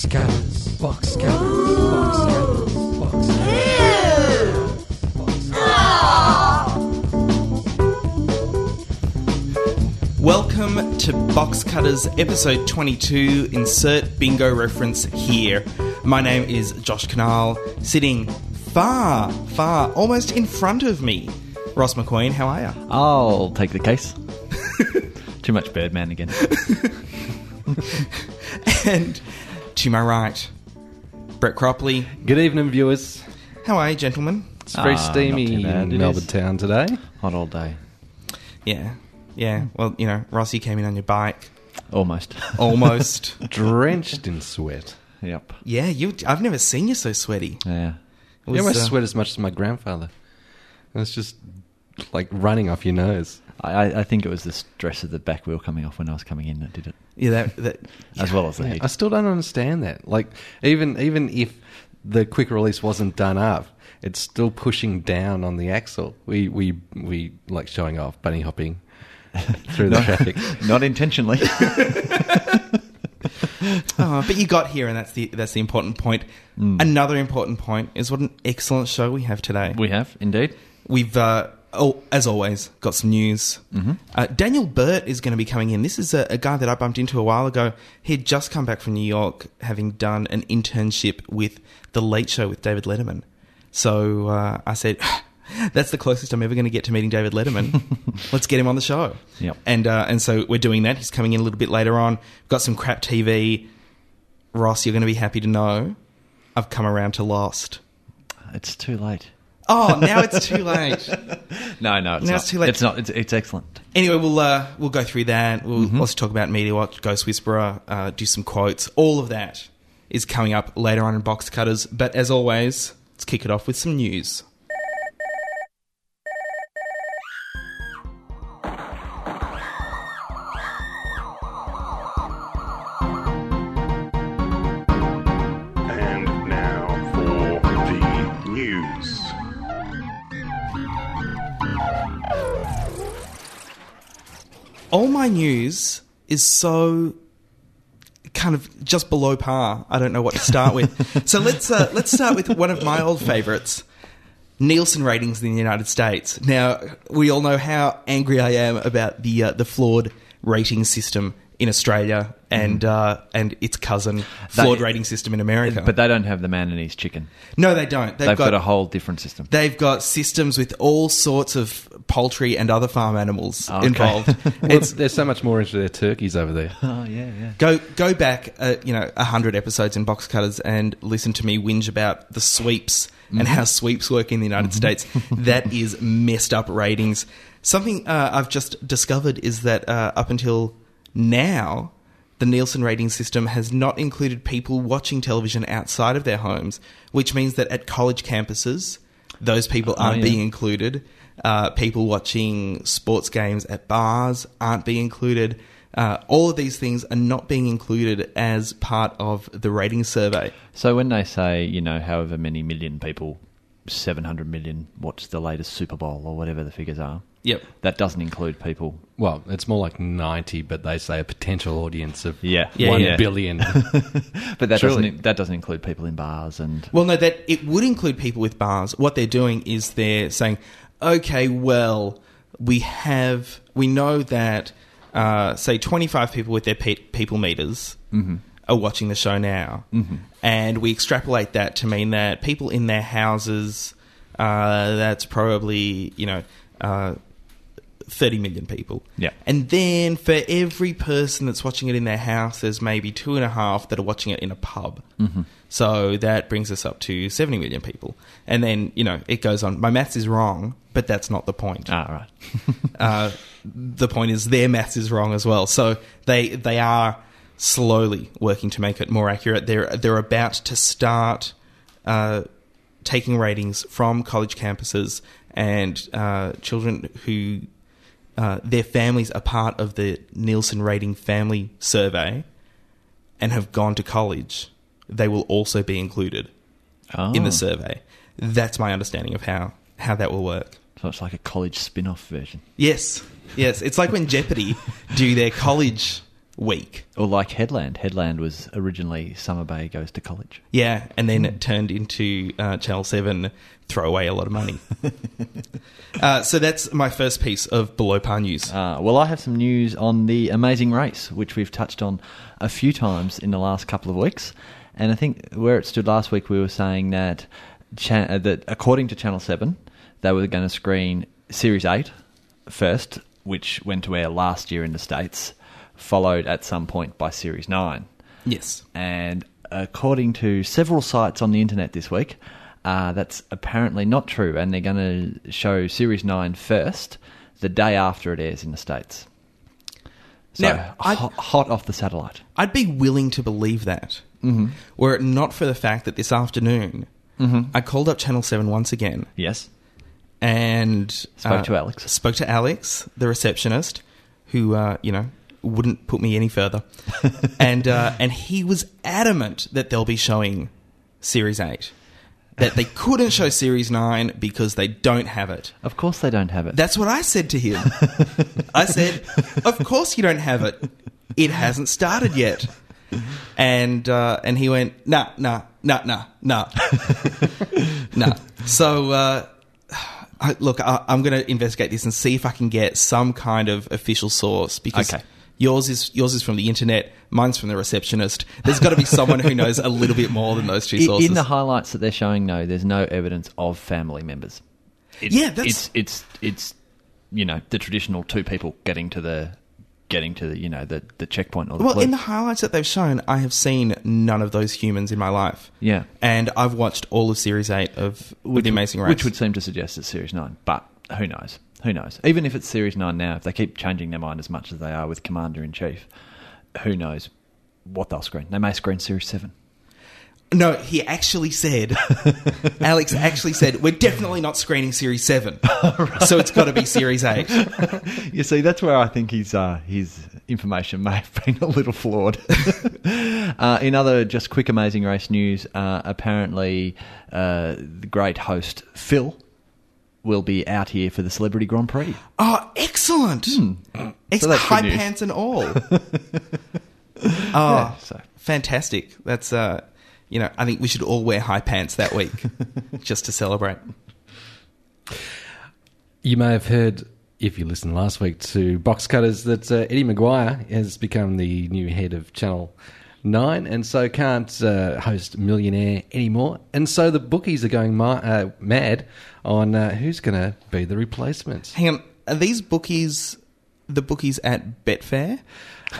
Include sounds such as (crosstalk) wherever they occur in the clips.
Box cutters. Box cutters. Box cutters. Box cutters. Welcome to Box Cutters episode 22. Insert bingo reference here. My name is Josh Kinal, sitting far, far, almost in front of me. Ross McQueen, how are you? I'll take the case. (laughs) Too much Birdman again. (laughs) And to my right, Brett Cropley. Good evening, viewers. How are you, gentlemen? It's very Ah, not steamy too bad, in Melbourne is. town today. Hot all day. Yeah, yeah. Well, you know, Ross, you came in on your bike, Almost. (laughs) almost. (laughs) Drenched in sweat. yep. yeah, you. I've never seen you so sweaty. Yeah. It you almost uh, sweat as much as my grandfather. It's just like running off your nose. I, I- I think it was the stress of the back wheel coming off when I was coming in that did it, Yeah, that. that (laughs) as well as the Yeah, heat. I still don't understand that. Like even even if the quick release wasn't done up, it's still pushing down on the axle. We we we like showing off bunny hopping (laughs) through the traffic. (laughs) Not intentionally. Oh, but you got here, and that's the that's the important point. Another important point is what an excellent show we have today. we have, indeed. We've, uh, oh, as always, got some news. Mm-hmm. Uh, Daniel Burt is going to be coming in. This is a, a guy that I bumped into a while ago. He had just come back from New York, having done an internship with The Late Show with David Letterman. So uh, I said, (laughs) "That's the closest I'm ever going to get to meeting David Letterman. (laughs) Let's get him on the show." Yep. And uh, and so we're doing that. He's coming in a little bit later on. We've got some crap TV. Ross, you're going to be happy to know I've come around to Lost. It's too late. Oh, now it's too late. (laughs) No, no, it's No, not. it's too late. It's not. It's, it's excellent. Anyway, we'll uh, we'll go through that. We'll Mm-hmm. also talk about Media Watch, Ghost Whisperer, uh, do some quotes. All of that is coming up later on in Box Cutters. But as always, let's kick it off with some news. And now for the news. All my news is so kind of just below par. I don't know what to start with. (laughs) so let's uh, let's start with one of my old favorites. Nielsen ratings in the United States. Now we all know how angry I am about the uh, the flawed rating system in Australia and uh, and its cousin flawed They- rating system in America. But they don't have the man and his chicken. no, they don't. They've, They've, got, a whole different system. they've got systems with all sorts of poultry and other farm animals Okay. involved. (laughs) It's there's so much more into their turkeys over there. (laughs) oh yeah, yeah. Go go back, uh, you know, a hundred episodes in Box Cutters and listen to me whinge about the sweeps and how sweeps work in the United States. (laughs) That is messed up ratings. Something uh, I've just discovered is that uh, up until now, the Nielsen rating system has not included people watching television outside of their homes, which means that at college campuses, those people Oh, aren't yeah. being included. Uh, people watching sports games at bars aren't being included. Uh, all of these things are not being included as part of the rating survey. So when they say, you know, however many million people, 700 million watch the latest Super Bowl or whatever the figures are, Yep. that doesn't include people. Well, it's more like 90, but they say a potential audience of Yeah. Yeah, one yeah. billion. (laughs) But that Surely. doesn't that doesn't include people in bars and Well, no, that it would include people with bars. What they're doing is they're saying, okay, well, we have, we know that, uh, say, 25 people with their pe- people meters are watching the show now. And we extrapolate that to mean that people in their houses, uh, that's probably, you know, uh, 30 million people. Yeah. And then for every person that's watching it in their house, there's maybe two and a half that are watching it in a pub. Mm-hmm. So that brings us up to 70 million people. And then, you know, it goes on. My maths is wrong, but that's not the point. ah right. (laughs) Uh, the point is their maths is wrong as well. So they they are slowly working to make it more accurate. They're they're about to start uh, taking ratings from college campuses and uh, children who uh, their families are part of the Nielsen Rating Family Survey and have gone to college. They will also be included Oh. in the survey. That's my understanding of how how that will work. So it's like a college spin-off version. Yes, yes. It's like when Jeopardy do their college week. Or like Headland. Headland was originally Summer Bay Goes to College. Yeah, and then it turned into uh, Channel 7, throw away a lot of money. (laughs) uh, so that's my first piece of below par news. Uh, well, I have some news on the Amazing Race, which we've touched on a few times in the last couple of weeks. And I think where it stood last week, we were saying that uh, that according to Channel Seven, they were going to screen Series Eight first, which went to air last year in the states, followed at some point by Series Nine. yes. And according to several sites on the internet this week, uh, that's apparently not true. And they're going to show Series 9 first, the day after it airs in the States. So, Now, hot, hot off the satellite. I'd be willing to believe that. Mm-hmm. Were it not for the fact that this afternoon I called up Channel 7 once again Yes. and Spoke to Alex. Spoke to Alex, the receptionist, who uh, you know wouldn't put me any further, (laughs) and uh, and he was adamant that they'll be showing Series Eight, that they couldn't show Series Nine because they don't have it. Of course, they don't have it. That's what I said to him. (laughs) I said, "Of course you don't have it. It hasn't started yet." And uh, and he went, "Nah, nah, nah, nah, nah, (laughs) nah." So uh, I, look, I, I'm going to investigate this and see if I can get some kind of official source because. Okay. Yours is yours is from the internet. Mine's from the receptionist. There's got to be someone who knows a little bit more than those two I- sources. in the highlights that they're showing, no, there's no evidence of family members. It's, Yeah, that's- it's it's it's you know the traditional two people getting to the getting to the you know the the checkpoint or the Well, police. in the highlights that they've shown, I have seen none of those humans in my life. Yeah. and I've watched all of Series Eight of which, The Amazing Race. Which would seem to suggest it's Series 9. But who knows? Who knows? Even if it's Series 9 now, if they keep changing their mind as much as they are with Commander in Chief, who knows what they'll screen? They may screen Series 7. no, he actually said. (laughs) Alex actually said we're definitely not screening Series Seven, so it's got to be Series Eight. (laughs) You see, that's where I think his, uh, his information may have been a little flawed. (laughs) uh, in other just quick Amazing Race news, uh, apparently uh, the great host Phil will be out here for the Celebrity Grand Prix. Oh, excellent! Ex- Hmm. So that's high pants and all. (laughs) oh, Yeah, so. fantastic! That's uh, you know, I think we should all wear high pants that week (laughs) just to celebrate. You may have heard, if you listened last week to Box Cutters, that uh, Eddie McGuire has become the new head of Channel 9 and so can't uh, host Millionaire anymore. And so the bookies are going ma- uh, mad on uh, who's going to be the replacement. Hang on, are these bookies the bookies at Betfair?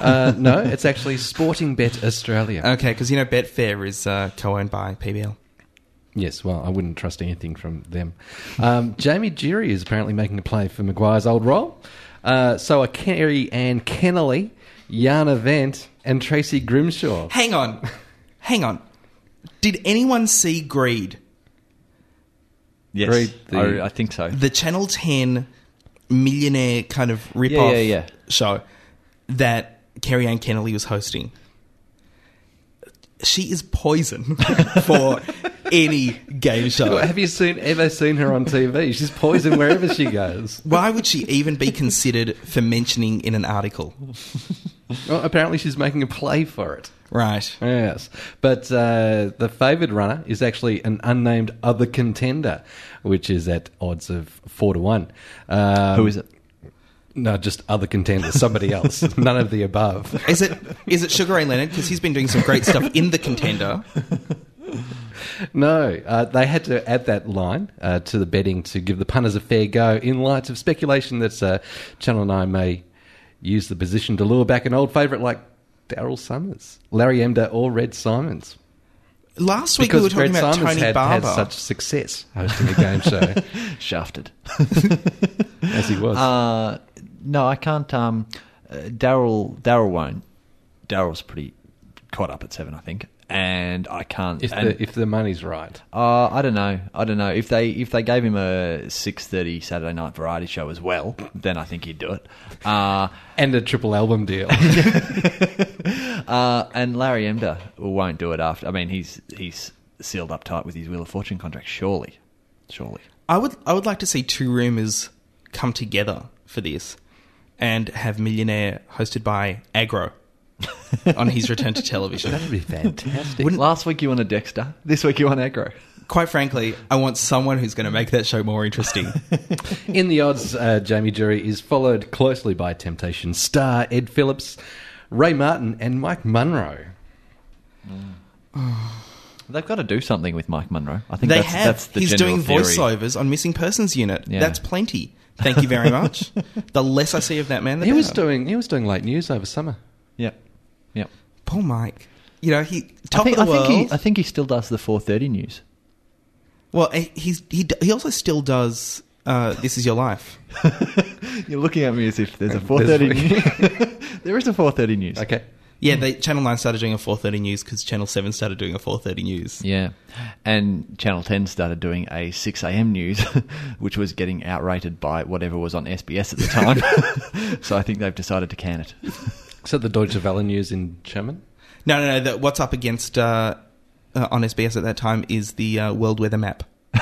Uh, no, it's actually Sporting Bet Australia. Okay, because you know Betfair is uh, co-owned by PBL. Yes, well, I wouldn't trust anything from them. Um, Jamie Durie is apparently making a play for McGuire's old role. Uh, so are Kerry Ann Kennelly, Jana Wendt, and Tracy Grimshaw. Hang on, hang on. Did anyone see Greed, Yes, Great, the- I, I think so. the Channel Ten millionaire kind of rip-off Yeah, yeah, yeah. show that Kerri-Anne Kennerley was hosting? She is poison (laughs) for any game show. Have you seen ever seen her on TV? She's poison wherever she goes. Why would she even be considered for mentioning in an article? Well, apparently, she's making a play for it. Right. Yes, but uh, the favoured runner is actually an unnamed other contender, which is at odds of four to one. Um, Who is it? No, just other contenders, somebody (laughs) else, none of the above. Is it is it Sugar Ray Leonard? Because he's been doing some great stuff in the contender. No, uh, they had to add that line uh, to the betting to give the punters a fair go in light of speculation that uh, Channel 9 may use the position to lure back an old favourite like Daryl Somers, Larry Emdur, or Red Symons. Last week Because we were talking Red about Symons Tony had, Barber. had such success hosting a game show (laughs) Shafted. (laughs) as he was. Uh, no, I can't. Um, uh, Daryl Daryl won't. Daryl's pretty caught up at seven, I think, and I can't. if, and- the, if the money's right. Uh, I don't know. I don't know if they if they gave him a six thirty Saturday night variety show as well, then I think he'd do it. Uh, And a triple album deal. (laughs) (laughs) uh, and Larry Emdur won't do it after. I mean, he's he's sealed up tight with his Wheel of Fortune contract. Surely, surely. I would I would like to see two rumors come together for this and have Millionaire hosted by Agro. On his return to television. That'd be fantastic. Wouldn't- Last week you wanted Dexter. This week you want Agro. Quite frankly, I want someone who's going to make that show more interesting. (laughs) In the odds, uh, Jamie Durie is followed closely by Temptation star Ed Phillips, Ray Martin, and Mike Munro. (sighs) They've got to do something with Mike Munro. I think they that's, have. that's the He's general doing theory. voiceovers on Missing Persons Unit. Yeah. That's plenty. Thank you very much. (laughs) the less I see of that man, the He was better. doing he was doing late news over summer. Yep. Poor Mike. You know, he I top think, of the I, world. think he, I think he still does the 4.30 news. well, he- he's he he also still does. Uh, this is your life. (laughs) You're looking at me as if there's a (laughs) 4.30 news. (laughs) there is a 4.30 news. Okay. Yeah, they Channel Nine started doing a four thirty news because Channel Seven started doing a four thirty news. Yeah. And Channel 10 started doing a 6 a.m. news, which was getting outrated by whatever was on SBS at the time. so I think they've decided to can it. So the Deutsche Welle news in German. No, no, no. The, what's up against uh, uh, on SBS at that time is the uh, world weather map. (laughs)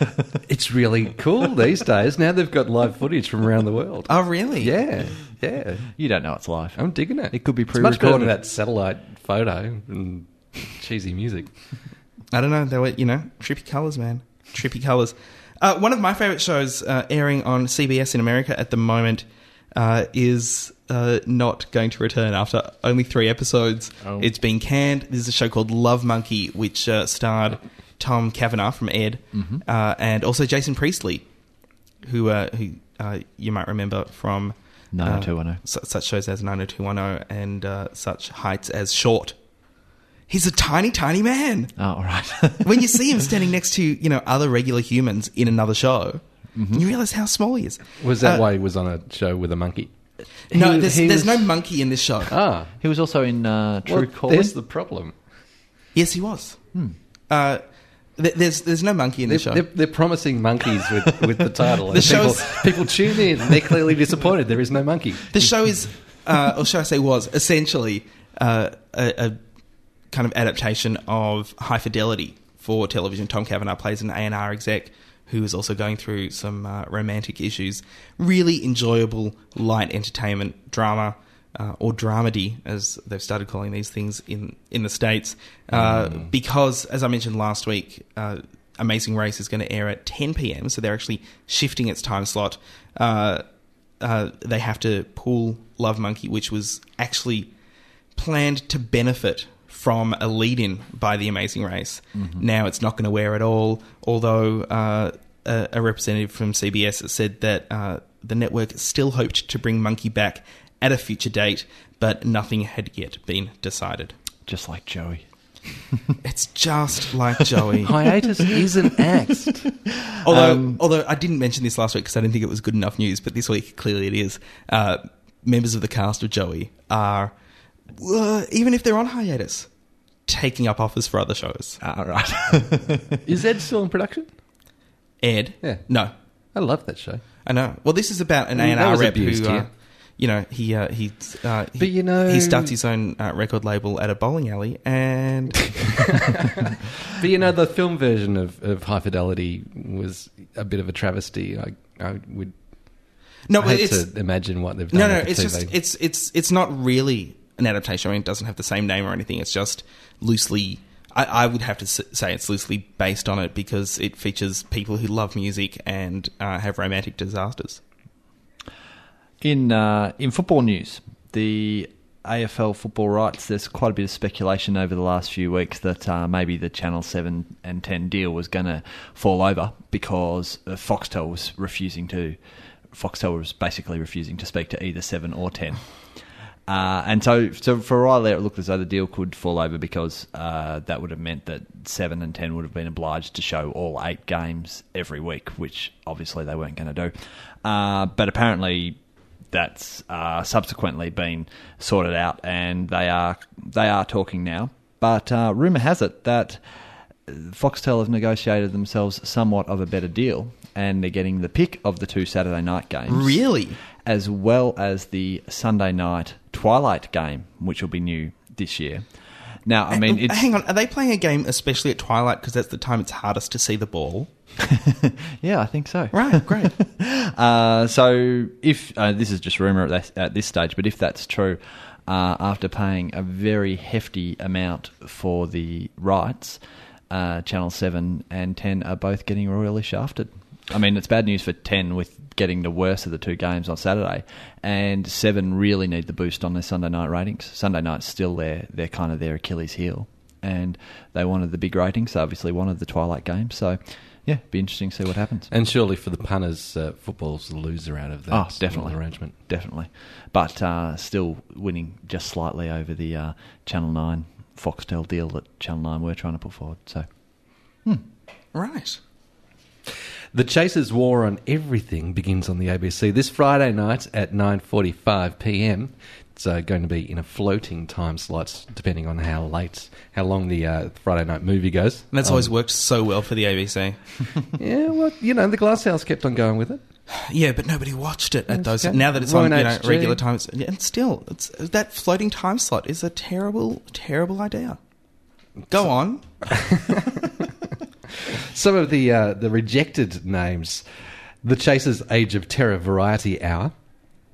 (laughs) It's really cool these days. Now they've got live footage from around the world. Oh, really? Yeah, yeah. You don't know it's live. I'm digging it. It could be It's much better than pre-recorded. that satellite photo and cheesy music. (laughs) I don't know. They were, you know, trippy colors, man. Trippy colors. Uh, one of my favorite shows uh, airing on CBS in America at the moment uh, is uh, not going to return after only three episodes. Oh. It's been canned. This is a show called Love Monkey, which uh, starred Tom Cavanagh from Ed uh, and also Jason Priestley, who uh, who uh, you might remember from uh, 90210. su- such shows as 90210 and uh, such heights as Short. He's a tiny, tiny man Oh, all right. (laughs) when you see him (laughs) standing next to you know other regular humans in another show, you realize how small he is. Was that Uh, why he was on a show with a monkey? No, He- there's, he there's was- no monkey in this show. Ah, he was also in uh, True well, Calling. there's the problem. yes, he was. Uh, th- there's there's no monkey in They're, this show. they're, they're promising monkeys with, with the title. (laughs) The And people, people tune in. and They're clearly disappointed. There is no monkey. The show is, uh, or should I say, was essentially uh, a, a kind of adaptation of High Fidelity for television. Tom Cavanagh plays an A and R exec who is also going through some uh, romantic issues. Really enjoyable, light entertainment drama. Uh, or dramedy, as they've started calling these things in in the states, uh, because as I mentioned last week, uh, Amazing Race is going to air at 10 p.m. So they're actually shifting its time slot. Uh, uh, they have to pull Love Monkey, which was actually planned to benefit from a lead in by The Amazing Race. Now it's not going to wear at all, although uh, a, a representative from CBS said that uh, the network still hoped to bring Monkey back at a future date, but nothing had yet been decided. Just like Joey. (laughs) It's just like Joey. (laughs) Hiatus is an axed. (laughs) Although, Um, although I didn't mention this last week because I didn't think it was good enough news, but this week clearly it is. Uh, members of the cast of Joey are, uh, even if they're on hiatus, taking up offers for other shows. All right. (laughs) Is Ed still in production? Ed, Yeah. no, I love that show. I know. Well, this is about an A and that R was rep who, uh, here. you know, he uh, he, uh, he But you know- he starts his own uh, record label at a bowling alley, and (laughs) But you know, the film version of, of High Fidelity was a bit of a travesty. I, I would no, I but hate it's to imagine what they've done. no, no. with It's TV. just it's it's it's not really an adaptation. I mean, it doesn't have the same name or anything. It's just loosely. I, I would have to say it's loosely based on it because it features people who love music and uh, have romantic disasters. In uh, in football news, the AFL football rights. There's quite a bit of speculation over the last few weeks that uh, maybe the Channel Seven and Ten deal was going to fall over because Foxtel was refusing to. Foxtel was basically refusing to speak to either Seven or Ten. Uh, and so, so for a while there, it looked as though the deal could fall over because uh, that would have meant that seven and ten would have been obliged to show all eight games every week, which obviously they weren't going to do. Uh, but apparently, that's uh, subsequently been sorted out, and they are they are talking now. But uh, rumor has it that Foxtel have negotiated themselves somewhat of a better deal, and they're getting the pick of the two Saturday night games Really? as well as the Sunday night Twilight game, which will be new this year. Now, I mean, it's hang on. Are they playing a game especially at twilight because that's the time it's hardest to see the ball? (laughs) yeah, I think so. Right. Great. (laughs) Uh, so, if uh, this is just rumor at this, at this stage, but if that's true, uh, after paying a very hefty amount for the rights, uh, Channel 7 and 10 are both getting royally shafted. I mean, it's bad news for 10 with getting the worst of the two games on Saturday, and 7 really need the boost on their Sunday night ratings. Sunday night's still their, their kind of their Achilles heel, and they wanted the big ratings, they obviously wanted the Twilight game, so yeah, be interesting to see what happens. And surely for the punters, uh, football's the loser out of that Oh, definitely. arrangement. Definitely. But uh, still winning just slightly over the uh, Channel 9 Foxtel deal that Channel 9 were trying to put forward. So, Right. The Chasers' war on everything begins on the ABC this Friday night at 9:45 p.m. It's uh, going to be in a floating time slot, depending on how late, how long the uh, Friday night movie goes. And that's Um, always worked so well for the ABC. (laughs) yeah. Well, you know, the Glass House kept on going with it. Yeah, but nobody watched it at those. okay. Now that it's on you know, regular times, and still, it's that floating time slot is a terrible, terrible idea. Go on. (laughs) Some of the uh, the rejected names: the Chasers' Age of Terror Variety Hour,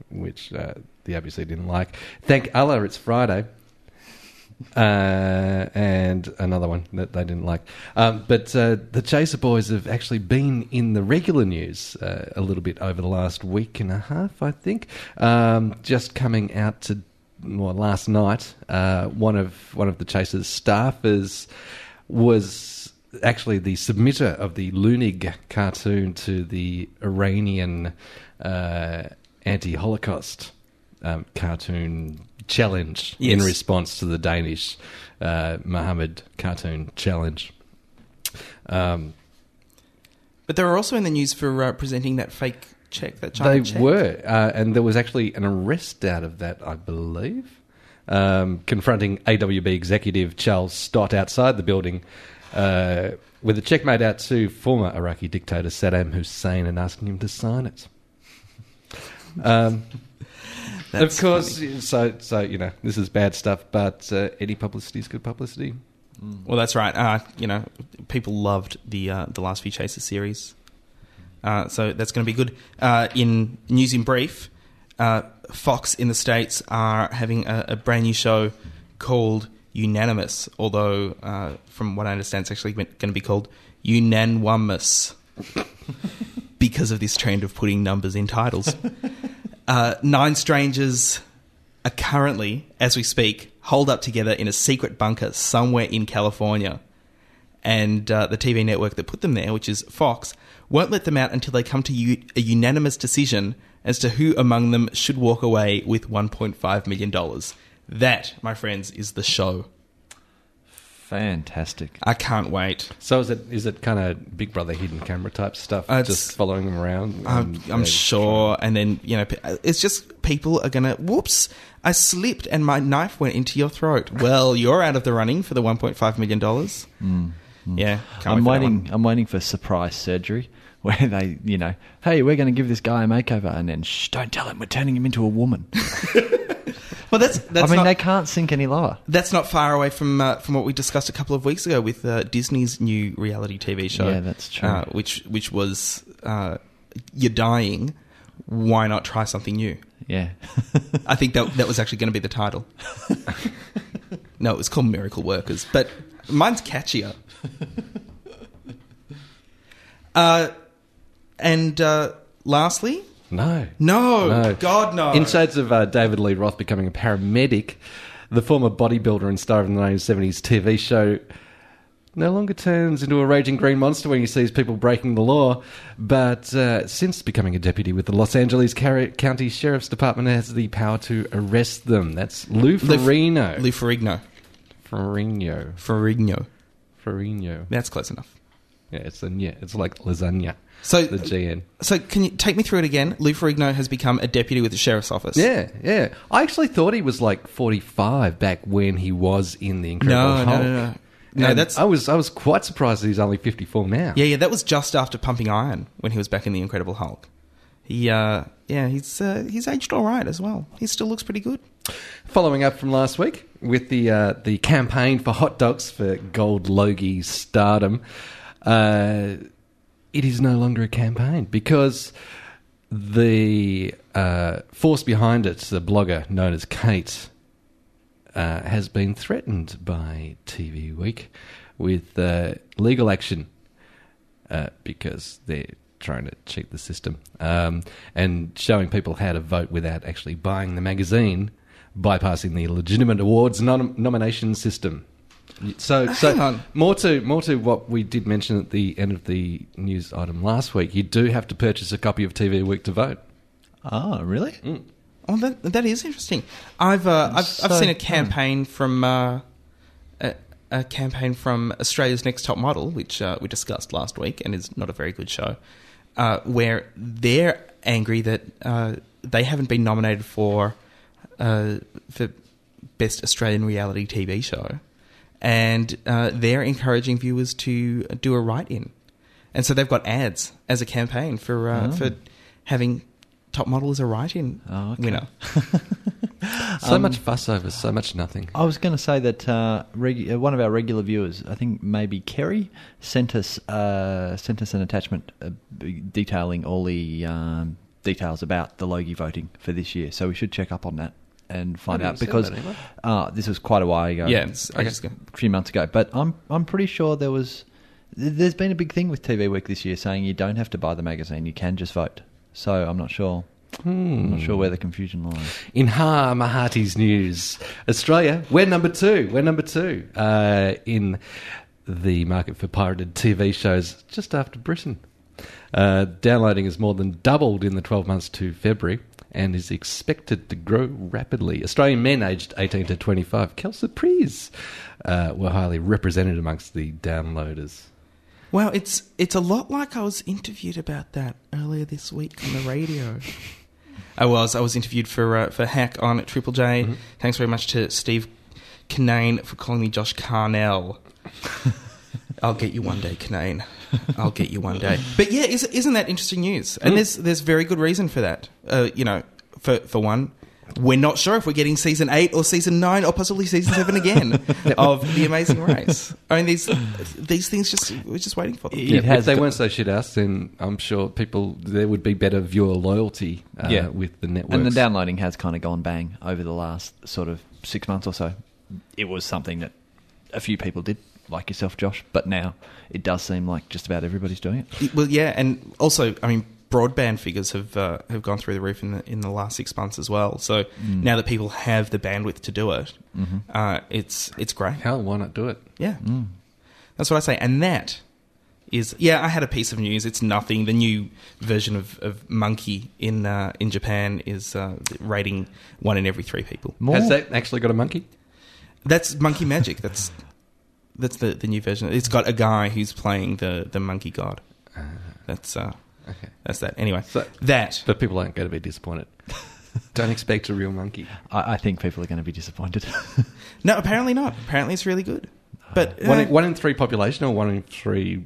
which uh, the ABC didn't like. Thank Allah, it's Friday. Uh, and another one that they didn't like. Um, but uh, the Chaser Boys have actually been in the regular news uh, a little bit over the last week and a half, I think. Um, just coming out to well, last night, uh, one of one of the Chasers staffers was actually the submitter of the Leunig cartoon to the Iranian uh, anti-Holocaust um, cartoon challenge in response to the Danish uh, Muhammad cartoon challenge. Um, But they were also in the news for uh, presenting that fake check. That they China check. were, uh, and there was actually an arrest out of that, I believe, um, confronting AWB executive Charles Stott outside the building uh, with a check made out to former Iraqi dictator Saddam Hussein and asking him to sign it. Um, of course, funny. so so you know this is bad stuff, but uh, any publicity is good publicity. Well, that's right. Uh, you know, people loved the uh, the last few Chasers series, uh, so that's going to be good. Uh, in news in brief, uh, Fox in the states are having a, a brand new show called Unanimous. Although, uh, from what I understand, it's actually going to be called Unanimous (laughs) because of this trend of putting numbers in titles. (laughs) Uh, nine strangers are currently, as we speak, holed up together in a secret bunker somewhere in California. And uh, the TV network that put them there, which is Fox, won't let them out until they come to u- a unanimous decision as to who among them should walk away with $1.5 million. That, my friends, is the show. fantastic. I can't wait. So is it is it kind of Big Brother hidden camera type stuff, Uh, just following them around? I'm, I'm sure. And then, you know, it's just people are going to, whoops, I slipped and my knife went into your throat. Well, you're out of the running for the $1.5 million. Yeah. can't I'm wait waiting. I'm waiting for surprise surgery (laughs) where they, you know, hey, we're going to give this guy a makeover, and then shh, don't tell him we're turning him into a woman. (laughs) Well, that's, that's I mean, not, they can't sink any lower. that's not far away from uh, from what we discussed a couple of weeks ago with uh, Disney's new reality TV show. Yeah, that's true. Uh, which which was uh, you're dying. Why not try something new? Yeah. (laughs) I think that that was actually going to be the title. (laughs) no, it was called Miracle Workers, but mine's catchier. (laughs) Uh, and uh, lastly, No. no, No. God no. In shades of uh, David Lee Roth becoming a paramedic, the former bodybuilder and star of the 1970s TV show no longer turns into a raging green monster when he sees people breaking the law. But uh, since becoming a deputy with the Los Angeles Car- County Sheriff's Department, has the power to arrest them. That's Lou Ferrigno. Lou Ferrigno. Ferrigno. Ferrigno. Ferrigno. That's close enough. Yeah, it's a yeah, it's like lasagna. So, The GN. so can you take me through it again? Lou Ferrigno has become a deputy with the sheriff's office. Yeah, yeah. I actually thought he was like 45 back when he was in the Incredible No, no, Hulk. no, no. No, And that's- I was I was quite surprised that he's only 54 now. Yeah, yeah, that was just after pumping iron when he was back in the Incredible Hulk. He, uh, yeah, he's uh, he's aged all right as well. He still looks pretty good. Following up from last week with the uh, the campaign for hot dogs for Gold Logie stardom, uh, it is no longer a campaign because the uh, force behind it, the blogger known as Kate, uh, has been threatened by TV Week with uh, legal action uh, because they're trying to cheat the system um, and showing people how to vote without actually buying the magazine, bypassing the legitimate awards nom- nomination system. So, so more to more to what we did mention at the end of the news item last week. You do have to purchase a copy of TV Week to vote. Oh, really? Oh, that that is interesting. I've uh, I've, I've seen a campaign from uh, a, a campaign from Australia's Next Top Model, which uh, we discussed last week, and is not a very good show, uh, where they're angry that uh, they haven't been nominated for uh, for best Australian reality TV show, and uh, they're encouraging viewers to do a write-in, and so they've got ads as a campaign for uh, Oh. for having top model as a write-in Oh, okay. winner. (laughs) So much fuss over so much nothing. I was going to say that uh, regu- uh, one of our regular viewers, I think maybe Kerry, sent us uh, sent us an attachment uh, detailing all the um, details about the Logie voting for this year. So we should check up on that and find out because that email. uh, this was quite a while ago. Yeah, it's Okay. ages a few months ago. But I'm I'm pretty sure there was there's been a big thing with TV Week this year saying you don't have to buy the magazine, you can just vote. So I'm not sure. I'm not sure where the confusion lies. In Ha Mahati's news, Australia, we're number two. We're number two uh, in the market for pirated TV shows, just after Britain. Uh, downloading has more than doubled in the 12 months to February and is expected to grow rapidly. Australian men aged 18 to 25, quelle surprise, uh, were highly represented amongst the downloaders. Well, it's it's a lot like I was interviewed about that earlier this week on the radio. (laughs) I was I was interviewed for uh, for Hack on Triple J. Thanks very much to Steve Cannane for calling me Josh Carnell. (laughs) I'll get you one day, Cannane. I'll get you one day. (laughs) But yeah, is, isn't that interesting news? And there's there's very good reason for that. Uh, you know, for for one, we're not sure if we're getting season eight or season nine or possibly season seven again (laughs) of The Amazing Race. I mean, these these things just we're just waiting for them. It Yeah, has if they got- weren't so shit ass, then I'm sure people there would be better viewer loyalty uh, Yeah. with the network And the downloading has kind of gone bang over the last sort of six months or so. It was something that a few people did, like yourself, Josh, but now it does seem like just about everybody's doing it. Well, yeah, and also, I mean, broadband figures have uh, have gone through the roof in the in the last six months as well. So now that people have the bandwidth to do it, uh, it's it's great. Hell, why not do it? Yeah, that's what I say. And that is, yeah, I had a piece of news. It's nothing. The new version of, of Monkey in uh, in Japan is uh, rating one in every three people. More, Has that actually got a monkey? That's Monkey Magic. That's that's the, the new version. It's got a guy who's playing the, the monkey god. That's uh, Okay. that's that. Anyway, So- that But people aren't going to be disappointed. (laughs) Don't expect a real monkey. I, I think people are going to be disappointed. (laughs) no, apparently not. Apparently it's really good. But One uh, in, one in three population or one in three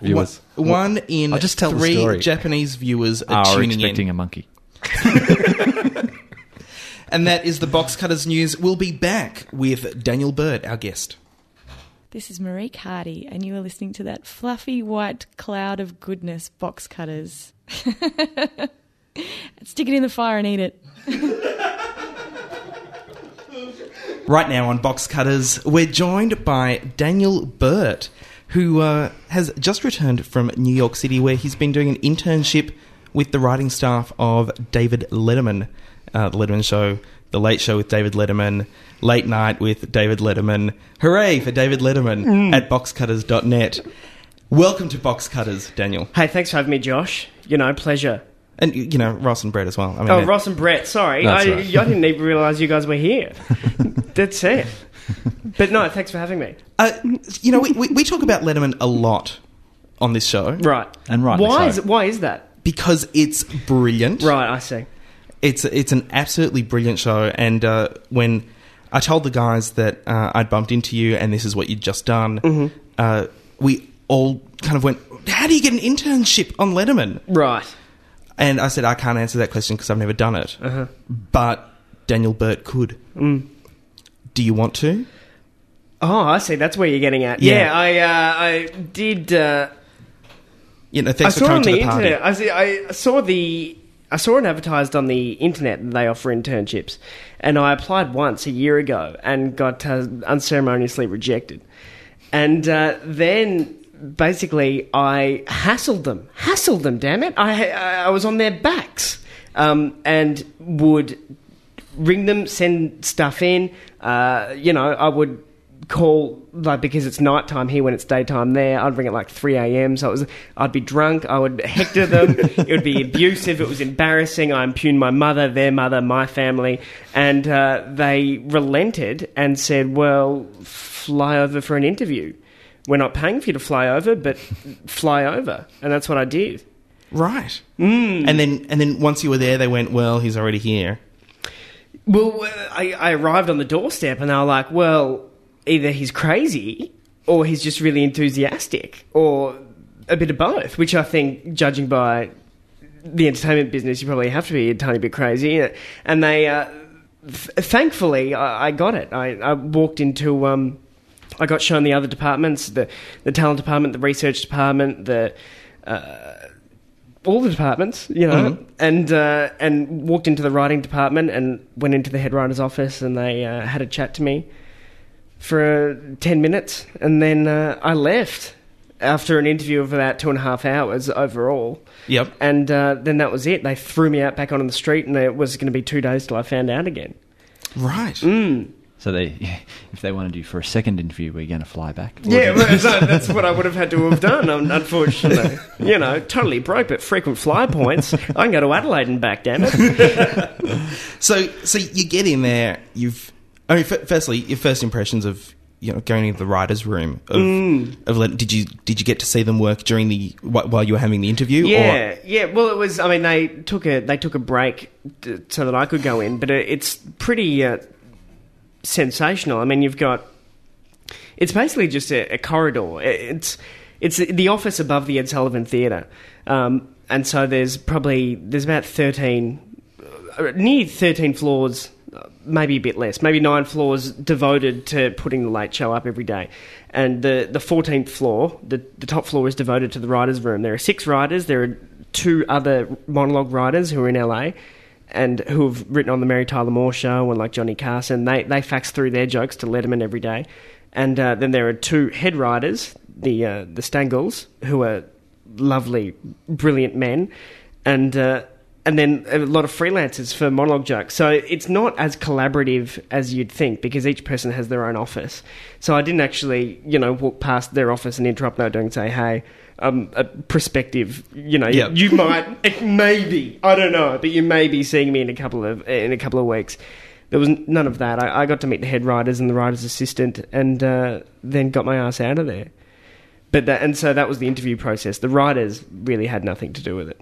viewers? one, one in I'll just tell the three story. Japanese viewers are, are tuning expecting in, a monkey. (laughs) and that is the Box Cutters news. We'll be back with Daniel Burt, our guest. This is Marieke Hardy, and you are listening to that fluffy white cloud of goodness, box cutters. (laughs) Stick it in the fire and eat it. (laughs) Right now on Box Cutters, we're joined by Daniel Burt, who uh, has just returned from New York City, where he's been doing an internship with the writing staff of David Letterman, uh, the Letterman Show, The Late Show with David Letterman, Late Night with David Letterman. Hooray for David Letterman at boxcutters.net. Welcome to Box Cutters, Daniel. Hey, thanks for having me, Josh. You know, pleasure. And, you know, Ross and Brett as well. I mean, Oh, Ross and Brett, sorry. That's I, right. I didn't even realise you guys were here. (laughs) That's it. But no, thanks for having me. Uh, you know, we, we, we talk about Letterman a lot on this show Right. And rightly Why so. is why is that? because it's brilliant. Right, I see. It's it's an absolutely brilliant show, and uh, when I told the guys that uh, I'd bumped into you and this is what you'd just done, uh, we all kind of went, "How do you get an internship on Letterman?" Right. And I said, "I can't answer that question because I've never done it." Uh-huh. But Daniel Burt could. Do you want to? Oh, I see. That's where you're getting at. Yeah. Yeah, I uh, I did. Uh, You know, I thanks for coming to the the party. internet. I, see, I saw the I saw it advertised on the internet that they offer internships, and I applied once a year ago and got uh, unceremoniously rejected. And uh, then basically I hassled them, hassled them. Damn it! I I was on their backs um, and would ring them, send stuff in. Uh, you know, I would call like because it's nighttime here when it's daytime there. I'd ring at like three a.m. So it was I'd be drunk. I would hector them. (laughs) it would be abusive. It was embarrassing. I impugned my mother, their mother, my family, and uh, they relented and said, "Well, fly over for an interview. We're not paying for you to fly over, but fly over." And that's what I did. Right. Mm. And then and then once you were there, they went, "Well, he's already here." Well, uh, I, I arrived on the doorstep and they were like, well, either he's crazy or he's just really enthusiastic or a bit of both, which I think, judging by the entertainment business, you probably have to be a tiny bit crazy. And they, uh, th- thankfully, I, I, got it. I, I walked into, um, I got shown the other departments, the, the talent department, the research department, the, uh, all the departments, you know, Mhm. and uh, and walked into the writing department and went into the head writer's office and they uh, had a chat to me for uh, ten minutes, and then uh, I left after an interview of about two and a half hours overall, Yep. and uh, then that was it. They threw me out back onto the street, and it was going to be two days till I found out again. Right. Mm. So they, (laughs) if they wanted you for a second interview, we're going to fly back. Yeah, well, so that's what I would have had to have done, unfortunately. You know, totally broke, but frequent fly points. I can go to Adelaide and back, damn it. (laughs) So so you get in there. You've I mean, f- firstly, your first impressions of you know going into the writers' room of Mm. of did you did you get to see them work during the wh- while you were having the interview? Yeah, yeah. Well, it was. I mean, they took a they took a break so that I could go in, but it, it's pretty uh, sensational. I mean, you've got it's basically just a, a corridor. It- It's it's the office above the Ed Sullivan Theatre, um, and so there's probably there's about thirteen, uh, near thirteen floors, uh, maybe a bit less, maybe nine floors devoted to putting the late show up every day, and the the fourteenth floor, the the top floor is devoted to the writers' room. There are six writers. There are two other monologue writers who are in LA and who have written on the Mary Tyler Moore show and like Johnny Carson, they they fax through their jokes to Letterman every day, and uh, then there are two head writers, the uh, the Stangels, who are lovely, brilliant men, and uh, and then a lot of freelancers for monologue jokes. So it's not as collaborative as you'd think because each person has their own office. So I didn't actually, you know, walk past their office and interrupt were and say, hey. Um, a prospective, you know, Yep. you might, maybe, I don't know, but you may be seeing me in a couple of in a couple of weeks. There was none of that. I, I got to meet the head writers and the writer's assistant, and uh, then got my ass out of there. But that, and so that was the interview process. The writers really had nothing to do with it.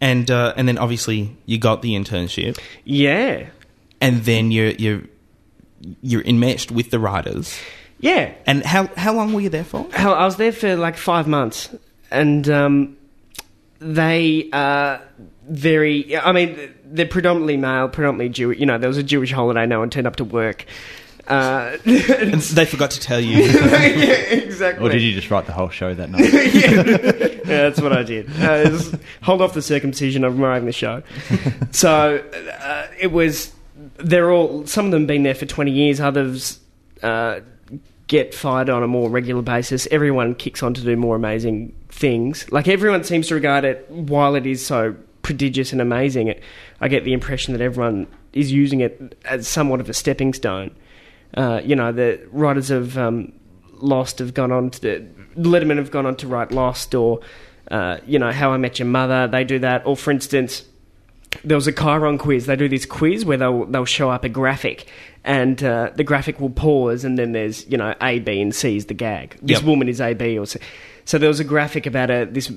And uh, and then obviously you got the internship, Yeah, and then you're you're you're enmeshed with the writers. yeah. And how how long were you there for? I was there for like five months, and um, they are very. I mean, they're predominantly male, predominantly Jewish. You know, there was a Jewish holiday. No one turned up to work. Uh, (laughs) And they forgot to tell you. (laughs) yeah, exactly. Or did you just write the whole show that night? (laughs) yeah. yeah, that's what I did. Uh, just hold off the circumcision of writing the show. So uh, it was. They're all. Some of them been there for twenty years. Others uh, get fired on a more regular basis. Everyone kicks on to do more amazing things. Like everyone seems to regard it, while it is so prodigious and amazing. It, I get the impression that everyone is using it as somewhat of a stepping stone. Uh, you know, the writers of um, Lost have gone on to Letterman have gone on to write Lost, or uh, you know, How I Met Your Mother. They do that. Or for instance, there was a Chiron quiz. They do this quiz where they'll they'll show up a graphic, and uh, the graphic will pause, and then there's you know A, B, and C is the gag. This Yep. woman is A, B, or C. So there was a graphic about a this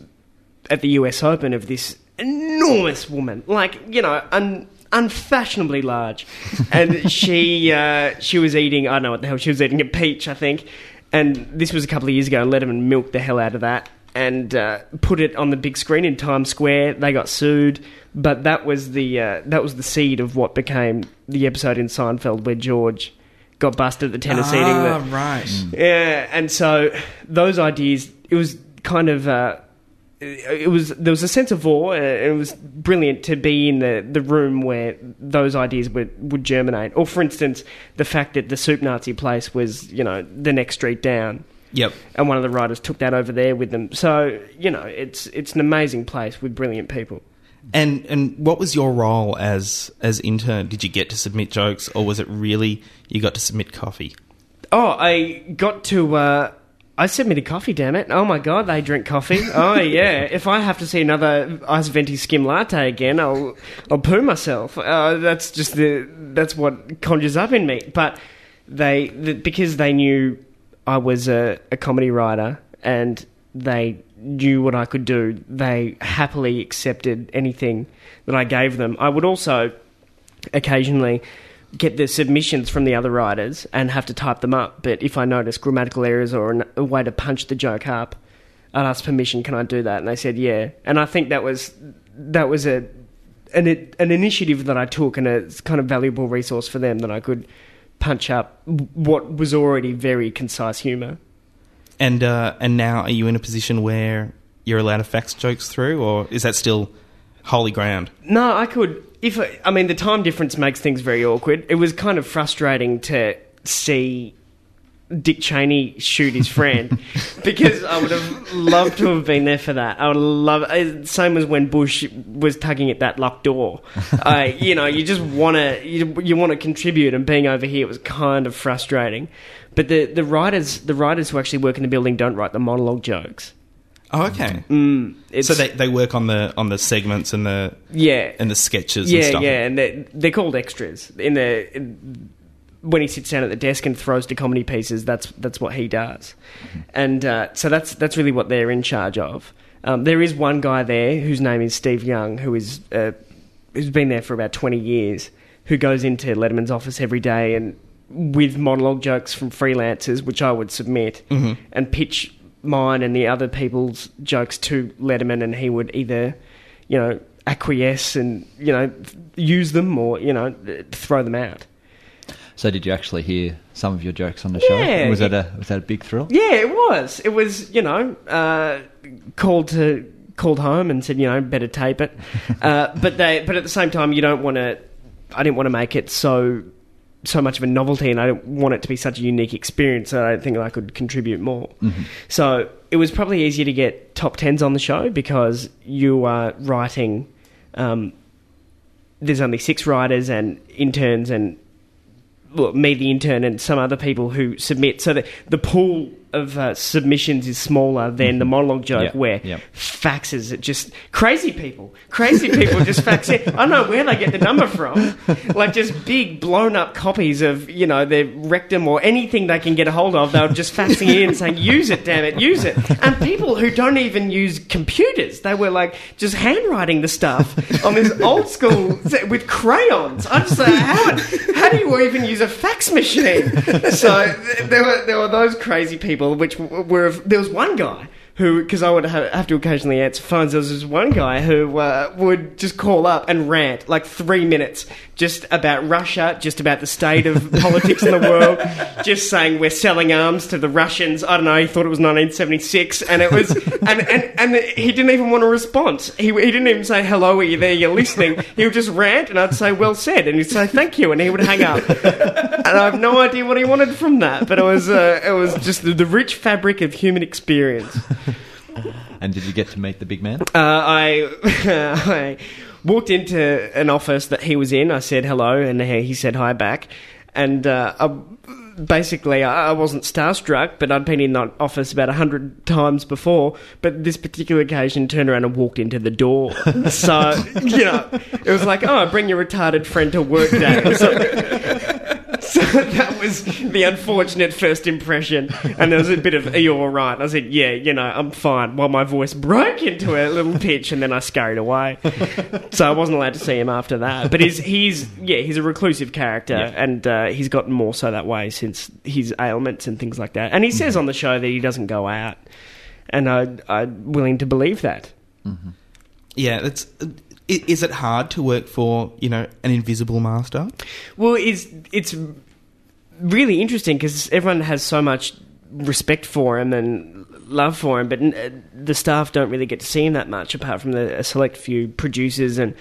at the US Open of this enormous woman, like you know, un, unfashionably large, and she uh, she was eating I don't know what the hell she was eating a peach, I think, and this was a couple of years ago, and Letterman milked the hell out of that and uh, put it on the big screen in Times Square. They got sued, but that was the uh, that was the seed of what became the episode in Seinfeld where George got busted at the tennis eating. ah, right. yeah, and so those ideas, it was kind of uh, it was there was a sense of awe. And it was brilliant to be in the, the room where those ideas would would germinate. Or, for instance, the fact that the Soup Nazi place was you know the next street down, Yep. and one of the writers took that over there with them. So you know, it's it's an amazing place with brilliant people. And and what was your role as as intern? Did you get to submit jokes, or was it really you got to submit coffee? Oh, I got to. Uh, I submitted coffee. Damn it! Oh my god, they drink coffee. Oh (laughs) yeah. if I have to see another ice venti skim latte again, I'll I'll poo myself. Uh, that's just the that's what conjures up in me. But they the, because they knew I was a, a comedy writer and they knew what I could do. They happily accepted anything that I gave them. I would also occasionally get the submissions from the other writers and have to type them up. But if I notice grammatical errors or a way to punch the joke up, I'd ask permission. Can I do that? And they said yeah. And I think that was that was a an an initiative that I took and a kind of valuable resource for them that I could punch up what was already very concise humour. And uh, and now are you in a position where you're allowed to fax jokes through, or is that still holy ground? No, I could. If I, I mean, the time difference makes things very awkward. It was kind of frustrating to see Dick Cheney shoot his friend (laughs) because I would have loved to have been there for that. I would love. uh, Same as when Bush was tugging at that locked door. I, you know, you just want to you, you want to contribute, and being over here was kind of frustrating. But the the writers the writers who actually work in the building don't write the monologue jokes. Oh, okay. It's, So they, they work on the on the segments and the yeah and the sketches yeah, and stuff. Yeah, and they're, they're called extras. In the in, when he sits down at the desk and throws to comedy pieces, that's that's what he does, and uh, so that's that's really what they're in charge of. Um, there is one guy there whose name is Steve Young, who is uh, who's been there for about twenty years, who goes into Letterman's office every day and with monologue jokes from freelancers, which I would submit and pitch mine and the other people's jokes to Letterman, and he would either, you know, acquiesce and you know use them or you know throw them out. So, did you actually hear some of your jokes on the show? Yeah. Was that a was that a big thrill? Yeah, it was. It was, you know, uh, called to called home and said, you know, better tape it. (laughs) uh, but they, but at the same time, you don't want to. I didn't want to make it so so much of a novelty, and I don't want it to be such a unique experience. that I don't think I could contribute more. So it was probably easier to get top tens on the show because you are writing. Um, there's only six writers and interns and well, me, the intern, and some other people who submit. So the, the pool of uh, submissions is smaller than the monologue joke, where faxes it just crazy people, crazy people just fax it. I don't know where they get the number from, like just big blown up copies of you know their rectum or anything they can get a hold of. They're just faxing it in, saying use it, damn it, use it. And people who don't even use computers, they were like just handwriting the stuff on this old school with crayons. i'm just say how how do you even use a fax machine? So there were there were those crazy people, which were there was one guy. Who, because I would have, have to occasionally answer phones. There was this one guy who uh, would just call up and rant like three minutes just about Russia, just about the state of (laughs) politics in the world, just saying we're selling arms to the Russians. I don't know. He thought it was 1976, and it was, (laughs) and and, and he didn't even want a response. He, he didn't even say hello. Are you there? You're listening. He would just rant, and I'd say well said, and he'd say thank you, and he would hang up. And I have no idea what he wanted from that, but it was uh, it was just the, the rich fabric of human experience. (laughs) And did you get to meet the big man? Uh, I, (laughs) I walked into an office that he was in. I said hello, and he he said hi back. And uh, I, basically, I I wasn't starstruck, but I'd been in that office about a hundred times before. But this particular occasion, turned around and walked into the door. (laughs) so you know, it was like, oh, bring your retarded friend to work day. (laughs) So that was the unfortunate first impression. And there was a bit of, are you alright? I said, yeah, you know, I'm fine. While my voice broke into a little pitch and then I scurried away. (laughs) So I wasn't allowed to see him after that. But he's, he's yeah, he's a reclusive character and uh, he's gotten more so that way since his ailments and things like that. And he says on the show that he doesn't go out. And I, I'm willing to believe that. Yeah, it's. Is it hard to work for you know an invisible master? Well, it's it's really interesting because everyone has so much respect for him and love for him, but uh, the staff don't really get to see him that much, apart from the a select few producers and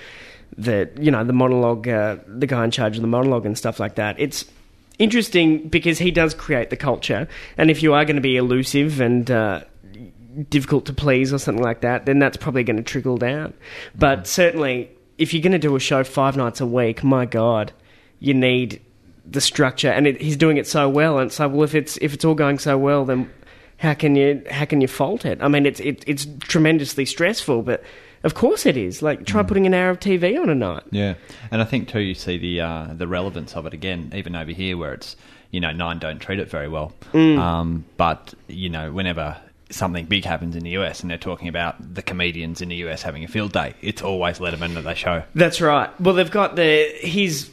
the you know the monologue, uh, the guy in charge of the monologue and stuff like that. It's interesting because he does create the culture, and if you are going to be elusive and uh, difficult to please or something like that, then that's probably going to trickle down. But certainly, if you're going to do a show five nights a week, my God, you need the structure, and it, he's doing it so well. And so, well, if it's if it's all going so well, then how can you how can you fault it? I mean, it's it, it's tremendously stressful, but of course it is. Like, try putting an hour of TV on a night. Yeah, and I think too you see the uh, the relevance of it again, even over here where it's you know nine don't treat it very well, um, but you know whenever something big happens in the US and they're talking about the comedians in the US having a field day, it's always Letterman that they show. That's right. Well, they've got the he's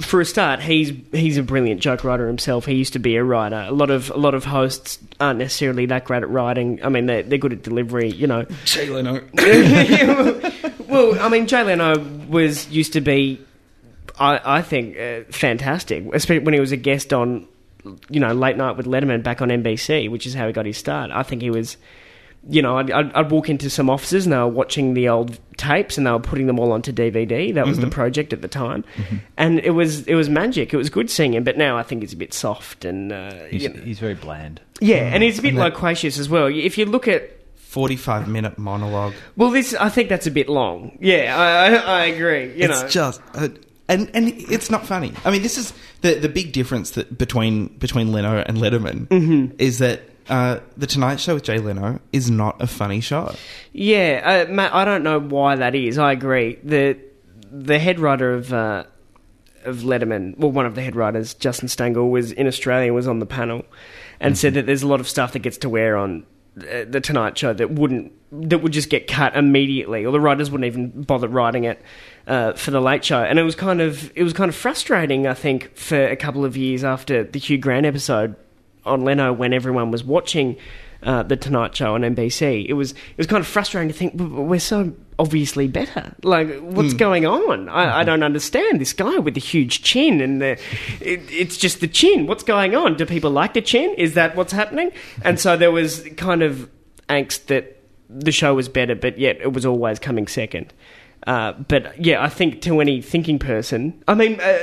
for a start, he's he's a brilliant joke writer himself. He used to be a writer. A lot of a lot of hosts aren't necessarily that great at writing. I mean, they're they're good at delivery. You know. Jay Leno. (laughs) well, I mean, Jay Leno was used to be, I I think, uh, fantastic, especially when he was a guest on, you know, late night with Letterman back on NBC, which is how he got his start. I think he was. You know, I'd, I'd, I'd walk into some offices and they were watching the old tapes and they were putting them all onto DVD. That was the project at the time, and it was it was magic. It was good seeing him, but now I think he's a bit soft and uh, He's, you know- he's very bland. yeah, and he's a bit And loquacious as well. If you look at 45 minute monologue. well, this I think that's a bit long. Yeah, I, I, I agree. You it's know, just uh, and and it's not funny. I mean, this is the the big difference that between between Leno and Letterman Mm-hmm. is that uh, the Tonight Show with Jay Leno is not a funny show. Yeah, uh, Matt, I don't know why that is. I agree. The the head writer of uh, of Letterman, well, one of the head writers, Justin Stangel, was in Australia, was on the panel, and said that there's a lot of stuff that gets to wear on the Tonight Show that wouldn't that would just get cut immediately, or the writers wouldn't even bother writing it. Uh, for the late show, and it was kind of it was kind of frustrating. I think for a couple of years after the Hugh Grant episode on Leno, when everyone was watching uh, the Tonight Show on NBC. It was it was kind of frustrating to think we're so obviously better. Like, what's going on? I, I (laughs) don't understand this guy with the huge chin and the it, it's just the chin. What's going on? Do people like the chin? Is that what's happening? And so there was kind of angst that the show was better, but yet it was always coming second. Uh, but yeah, I think to any thinking person, I mean. Uh,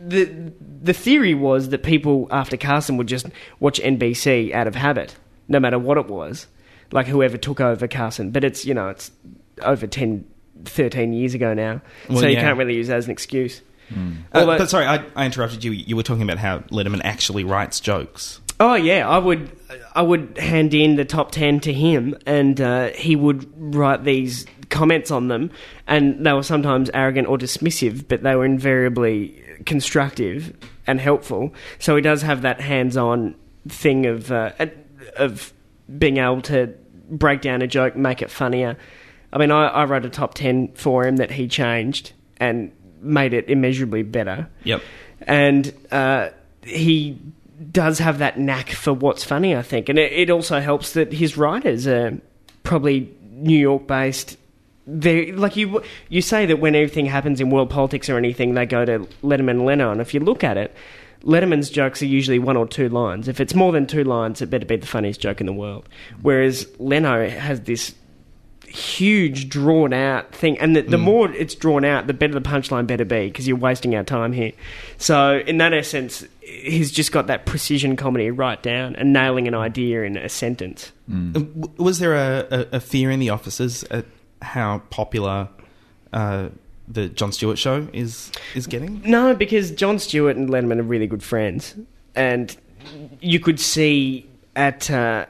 the the theory was that people after Carson would just watch NBC out of habit, no matter what it was, like whoever took over Carson. But it's you know it's over 10, 13 years ago now, Well, so you yeah. can't really use that as an excuse. Uh, Although- but sorry, I, I interrupted you. You were talking about how Letterman actually writes jokes. Oh yeah, I would I would hand in the top ten to him, and uh, he would write these comments on them, and they were sometimes arrogant or dismissive, but they were invariably constructive and helpful. So he does have that hands-on thing of uh, of being able to break down a joke, make it funnier. I mean, I, I wrote a top ten for him that he changed and made it immeasurably better Yep. and uh, he does have that knack for what's funny, I think, and it, it also helps that his writers are probably New York based. They like you. You say that when everything happens in world politics or anything, they go to Letterman and Leno, and if you look at it, Letterman's jokes are usually one or two lines. If it's more than two lines, it better be the funniest joke in the world. Whereas Leno has this huge drawn out thing and the, the hmm. more it's drawn out the better the punchline better be because you're wasting our time here so in that essence he's just got that precision comedy right down and nailing an idea in a sentence hmm. uh, w- Was there a, a, a fear in the offices at how popular uh, the Jon Stewart show is is getting? no because jon stewart and letterman are really good friends and you could see at uh,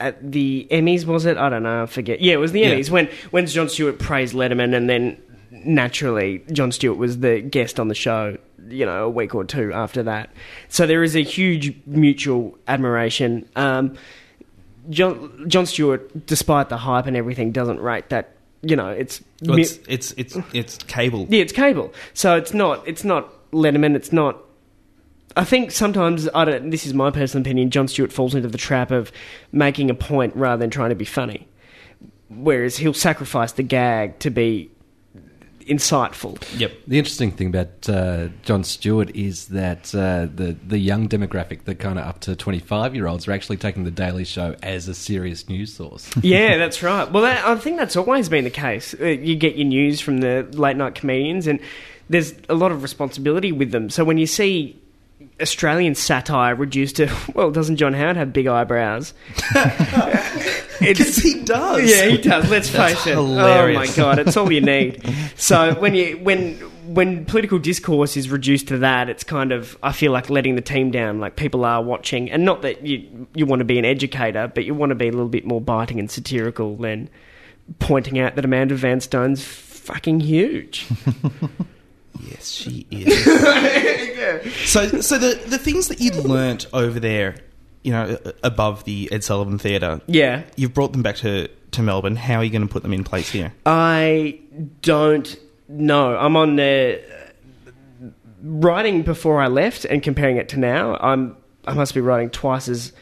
at the Emmys was it? I don't know. I forget. Yeah, it was the Yeah. Emmys when when Jon Stewart praised Letterman, and then naturally Jon Stewart was the guest on the show. You know, a week or two after that. So there is a huge mutual admiration. Um, John Jon Stewart, despite the hype and everything, doesn't rate that. You know, it's, Well, it's, it's it's it's cable. yeah, it's cable. So it's not it's not Letterman. It's not. I think sometimes I don't. This is my personal opinion. Jon Stewart falls into the trap of making a point rather than trying to be funny. Whereas he'll sacrifice the gag to be insightful. Yep. The interesting thing about uh, Jon Stewart is that uh, the the young demographic, the kind of up to twenty five year olds, are actually taking the Daily Show as a serious news source. (laughs) yeah, that's right. Well, that, I think that's always been the case. Uh, You get your news from the late night comedians, and there's a lot of responsibility with them. So when you see Australian satire reduced to, (laughs) well, doesn't John Howard have big eyebrows? (laughs) Because he does. Yeah, he does. Let's face it. hilarious. Oh my god, it's all you need. So when you when when political discourse is reduced to that, it's kind of I feel like letting the team down. Like people are watching, and not that you you want to be an educator, but you want to be a little bit more biting and satirical than pointing out that Amanda Vanstone's fucking huge. (laughs) Yes, she is. (laughs) So, so the the things that you learnt over there, you know, above the Ed Sullivan Theatre, yeah, you've brought them back to to Melbourne. How are you going to put them in place here? I don't know. I'm on the writing before I left and comparing it to now. I'm I must be writing twice as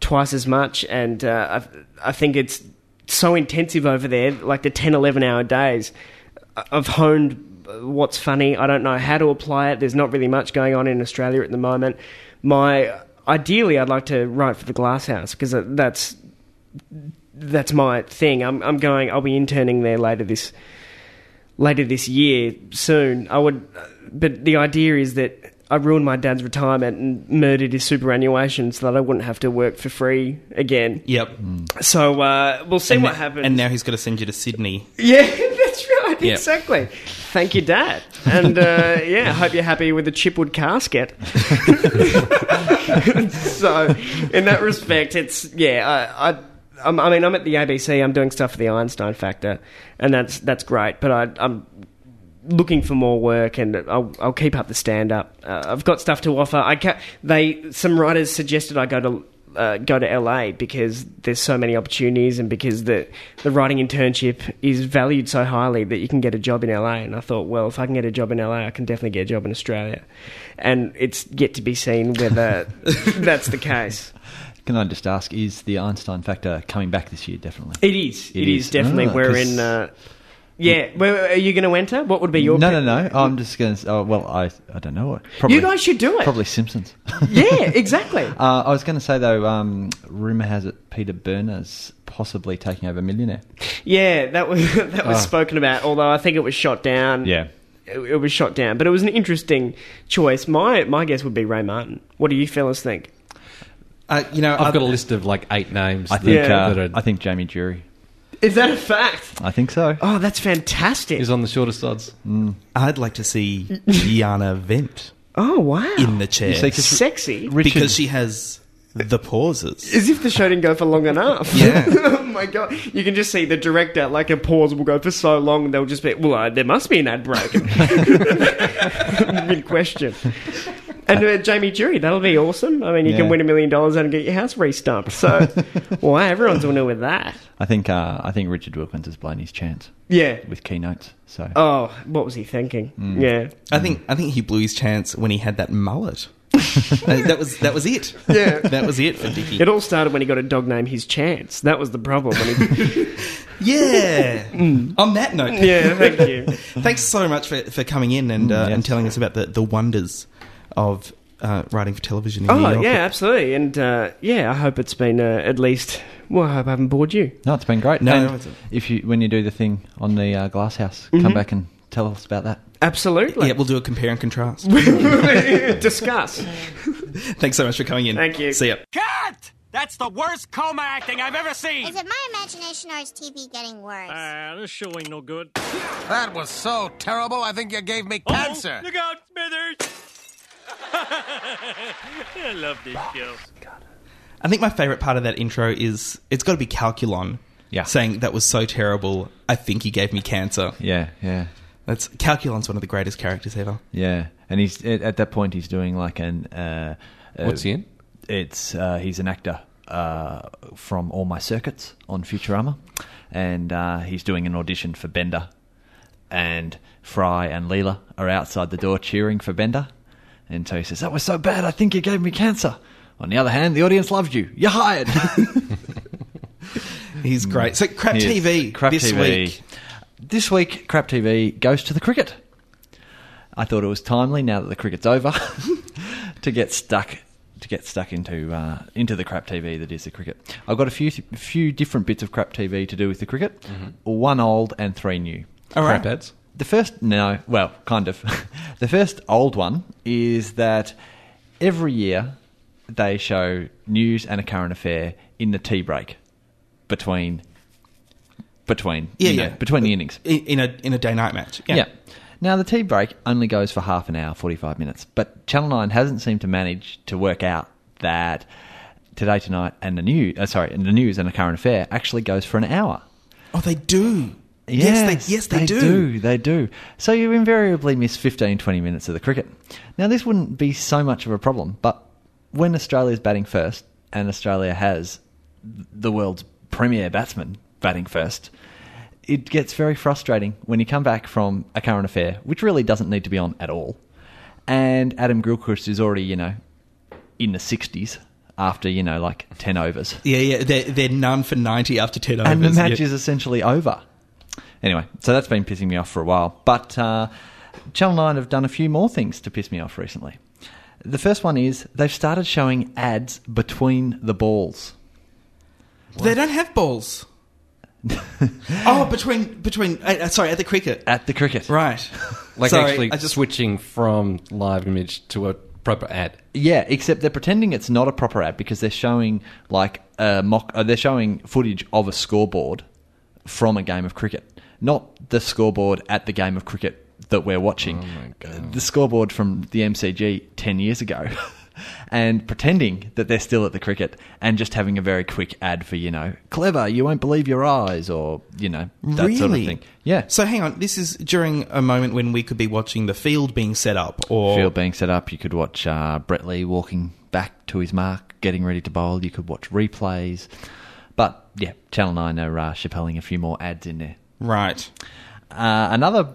twice as much, and uh, I, I think it's so intensive over there, like the 10, 11 hour days. I've honed what's funny. I don't know how to apply it. There's not really much going on in Australia at the moment. My ideally, I'd like to write for the Glass House because that's that's my thing. I'm I'm going. I'll be interning there later this later this year soon. I would, but the idea is that I ruined my dad's retirement and murdered his superannuation so that I wouldn't have to work for free again. Yep. So uh, we'll see and, what happens. And now he's got to send you to Sydney. yeah, that's right. Yep. Exactly. Thank you, Dad. And uh, (laughs) yeah, I hope you're happy with the chipwood casket. (laughs) so, in that respect, it's yeah. I, I, I'm, mean, I'm at the ABC. I'm doing stuff for the Einstein Factor, and that's that's great. But I, I'm looking for more work, and I'll, I'll keep up the stand up. Uh, I've got stuff to offer. I ca- they some writers suggested I go to. Uh, go to LA because there's so many opportunities and because the the writing internship is valued so highly that you can get a job in LA. And I thought, well, if I can get a job in LA, I can definitely get a job in Australia. And it's yet to be seen whether (laughs) that's the case. Can I just ask, is the Einstein factor coming back this year? Definitely. It is. It it is, is. definitely. Ah, We're in. Uh, yeah. Well, are you going to enter? What would be your? no, pick? no, no. I'm just going to. Oh, well, I I don't know. Probably, You guys should do it. Probably Simpsons. Yeah, exactly. (laughs) Uh, I was going to say though, um, rumor has it Peter Berner's possibly taking over Millionaire. Yeah, that was (laughs) that was Oh. spoken about. Although I think it was shot down. Yeah. it, it was shot down, but it was an interesting choice. My my guess would be Ray Martin. What do you fellas think? Uh, you know, I've I- got a list of like eight names. I that- think. Yeah. Uh, that are, I think Jamie Durie. Is that a fact? I think so. Oh, that's fantastic. is on the shortest odds. I'd like to see (laughs) Jana Wendt oh wow, in the chair You see, 'cause sexy. Richard- because she has the pauses. As if the show didn't go for long enough. Yeah. (laughs) oh my god. You can just see the director, like a pause will go for so long, and they'll just be, well, uh, there must be an ad break. (laughs) Mid question. And uh, Jamie Durie, that'll be awesome. I mean, you can win a million dollars and get your house restumped. So, (laughs) wow, everyone's winning with that. I think. Uh, I think Richard Wilkins has blown his chance Yeah. with keynotes. So Oh, what was he thinking? Yeah. I think I think he blew his chance when he had that mullet. (laughs) Uh, that was that was it. Yeah. that was it for Dickie. It all started when he got a dog named His Chance. That was the problem. When he, (laughs) Yeah. On that note, yeah, thank you. thanks so much for, for coming in and uh, yes. and telling us about the, the wonders of uh, writing for television in New Oh, York. yeah, absolutely. And uh, yeah, I hope it's been uh, at least. Well, I hope I haven't bored you. no, it's been great. No, And no, it's- if you when you do the thing on the uh, glass house, Mm-hmm. come back and tell us about that. Absolutely. Yeah, we'll do a compare and contrast. (laughs) (laughs) Discuss. (laughs) Thanks so much for coming in. Thank you. See ya. Cut! That's the worst coma acting I've ever seen. Is it my imagination or is TV getting worse? Ah, this show ain't no good. That was so terrible, I think you gave me cancer. Look out, Smithers! (laughs) I love this show. I think my favourite part of that intro is it's got to be Calculon. Yeah. Saying that was so terrible, I think he gave me cancer. Yeah, yeah, That's Calculon's one of the greatest characters ever. yeah. And he's at, at that point he's doing like an. Uh, uh, What's he in? It's uh, he's an actor uh, from All My Circuits on Futurama, and uh, he's doing an audition for Bender, and Fry and Leela are outside the door cheering for Bender, and so he says, "That was so bad. I think you gave me cancer." On the other hand, the audience loved you. You're hired. (laughs) He's great. So Crap He. TV Crap this TV. week. this week, Crap TV goes to the cricket. I thought it was timely now that the cricket's over (laughs) to get stuck to get stuck into uh, into the crap TV that is the cricket. I've got a few few different bits of crap TV to do with the cricket. One old and three new. All right. Crap ads. The first, no, well, kind of. (laughs) the first old one is that every year they show news and a current affair in the tea break between between Yeah, know, between the innings. In, in a in a day night match. Yeah. Yeah. Now the tea break only goes for half an hour, forty five minutes, but Channel Nine hasn't seemed to manage to work out that today tonight and the news, uh, sorry, and the news and the current affair actually goes for an hour. Oh, they do. Yes, they yes they, do. They do. So you invariably miss 15, 20 minutes of the cricket. Now, this wouldn't be so much of a problem, but when Australia's batting first, and Australia has the world's premier batsman batting first, it gets very frustrating when you come back from a current affair, which really doesn't need to be on at all, and Adam Gilchrist is already, you know, in the 60s after, you know, like 10 overs Yeah, yeah. They're, they're none for ninety after ten overs. and the match Yeah. is essentially over. Anyway, so that's been pissing me off for a while. But uh, Channel 9 have done a few more things to piss me off recently. The first one is they've started showing ads between the balls. They don't have balls. (laughs) oh, between between. Uh, uh, sorry, at the cricket. At the cricket. Right. (laughs) Like Sorry, actually I just switching from live image to a proper ad. Yeah, except they're pretending it's not a proper ad because they're showing like a mock. Uh, they're showing footage of a scoreboard from a game of cricket, not the scoreboard at the game of cricket that we're watching. The scoreboard from the MCG ten years ago, (laughs) and pretending that they're still at the cricket and just having a very quick ad for you know clever. You won't believe your eyes, or you know that really. sort of thing. Yeah. So hang on. This is during a moment when we could be watching the field being set up, or field being set up. You could watch uh, Brett Lee walking back to his mark, getting ready to bowl. You could watch replays. But yeah, Channel 9 are uh, chappelling a few more ads in there. Right. Uh, another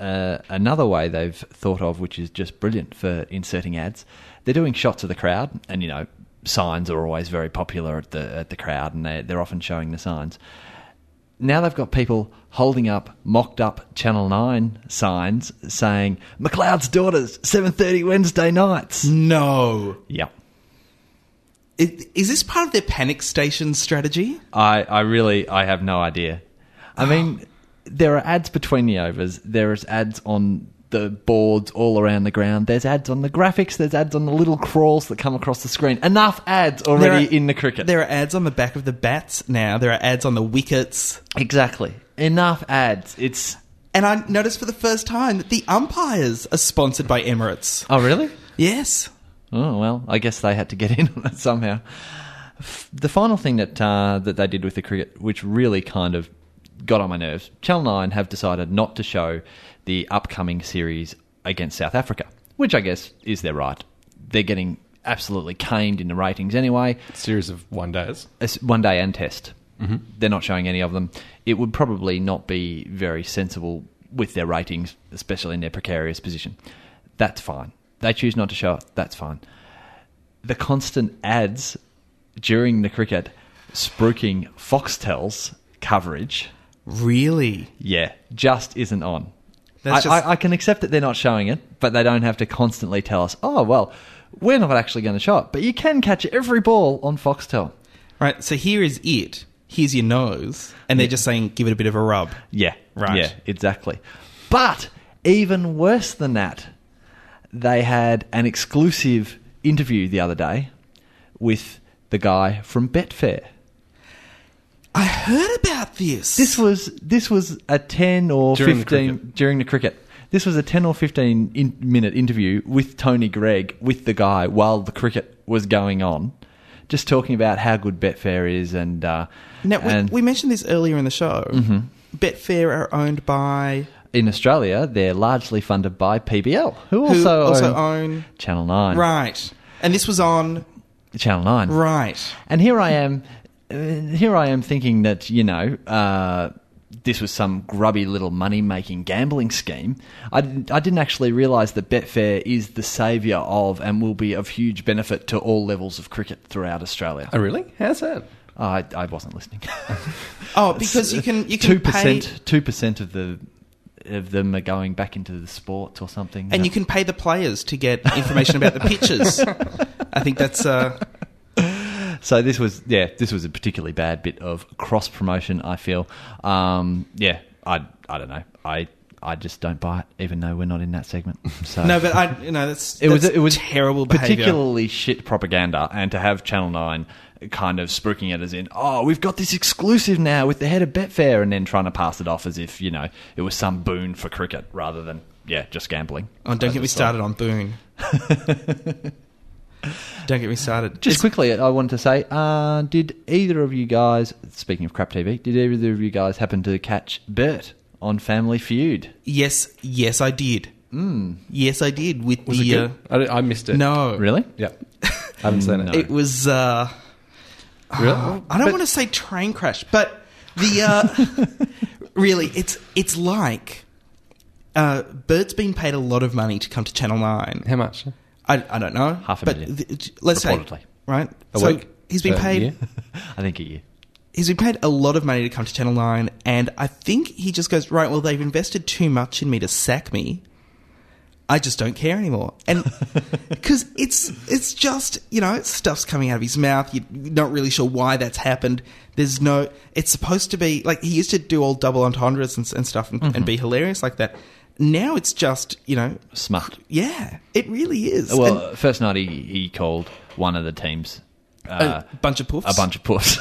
uh, another way they've thought of, which is just brilliant for inserting ads, they're doing shots of the crowd, and you know signs are always very popular at the at the crowd, and they they're often showing the signs. Now they've got people holding up mocked up Channel Nine signs saying "McLeod's daughters, seven thirty Wednesday nights." No. Yep. I- Is this part of their panic station strategy? I, I really I have no idea. I mean, there are ads between the overs. There is ads on the boards all around the ground. There's ads on the graphics. There's ads on the little crawls that come across the screen. Enough ads already There are- in the cricket. There are ads on the back of the bats now. There are ads on the wickets. exactly. Enough ads. It's And I noticed for the first time that the umpires are sponsored by Emirates. oh really? Yes. Oh well, I guess they had to get (laughs) in on it somehow. F- The final thing that uh, that they did with the cricket, which really kind of got on my nerves, Channel Nine have decided not to show the upcoming series against South Africa, which I guess is their right. They're getting absolutely caned in the ratings anyway. Series of one days. One day and test. Mm-hmm. They're not showing any of them. It would probably not be very sensible with their ratings, especially in their precarious position. That's fine. They choose not to show it. That's fine. The constant ads during the cricket spruiking Foxtel's coverage, Really? yeah, just isn't on. That's I, just- I, I can accept that they're not showing it, but they don't have to constantly tell us, oh, well, we're not actually going to show it. But you can catch every ball on Foxtel. Right. So here is it. Here's your nose, and they're just saying, give it a bit of a rub. Yeah, Right. Yeah, exactly. But even worse than that, they had an exclusive interview the other day with the guy from Betfair. I heard about this. This was this was a ten or During fifteen cricket. during the cricket. This was a ten or fifteen in, minute interview with Tony Greig with the guy while the cricket was going on, just talking about how good Betfair is and uh, Now, we, and we mentioned this earlier in the show. Mm-hmm. Betfair are owned by in Australia they're largely funded by PBL, who who also, also own own Channel Nine. right, and this was on Channel Nine. right. And here I am, here I am thinking that you know uh, this was some grubby little money making gambling scheme. I didn't, I didn't actually realise that Betfair is the saviour of and will be of huge benefit to all levels of cricket throughout Australia. Oh, really? How's that? Oh, I, I wasn't listening. (laughs) Oh, because you can you can two pay percent, two percent of the of them are going back into the sports or something. and you can pay the players to get information about the pitches. (laughs) I think that's uh, So this was yeah, this was a particularly bad bit of cross promotion. I feel, um, yeah, I I don't know, I I just don't buy it, even though we're not in that segment. So no, but I you know that's it was it was terrible behavior. particularly shit propaganda, and to have Channel Nine kind of spooking it as in, oh, we've got this exclusive now with the head of Betfair, and then trying to pass it off as if you know it was some boon for cricket rather than yeah, just gambling. Oh, don't get me started on Boone. (laughs) don't get me started. Just It's- quickly, I wanted to say, uh, did either of you guys, speaking of crap TV, did either of you guys happen to catch Bert on Family Feud? Yes, yes, I did. Mm. Yes, I did. With Was the it good? I, I missed uh, it. no, Really? Yeah, I haven't seen it. (laughs) it was. Uh, Really? I don't want to say train crash, but the uh, (laughs) really, it's it's like uh, Bert's been paid a lot of money to come to Channel Nine. How much? I, I don't know, Half a but million, th- let's say reportedly. right. A so week? he's been paid. (laughs) I think a year. He's been paid a lot of money to come to Channel Nine, and I think he just goes right. Well, they've invested too much in me to sack me. I just don't care anymore, and (laughs) because it's it's just you know stuff's coming out of his mouth. You're not really sure why that's happened. There's no. It's supposed to be like he used to do all double entendres and, and stuff and, and mm-hmm. be hilarious like that. Now it's just you know Smut. yeah, it really is. Well, And first night he, he called one of the teams uh, a bunch of poofs. a bunch of puss,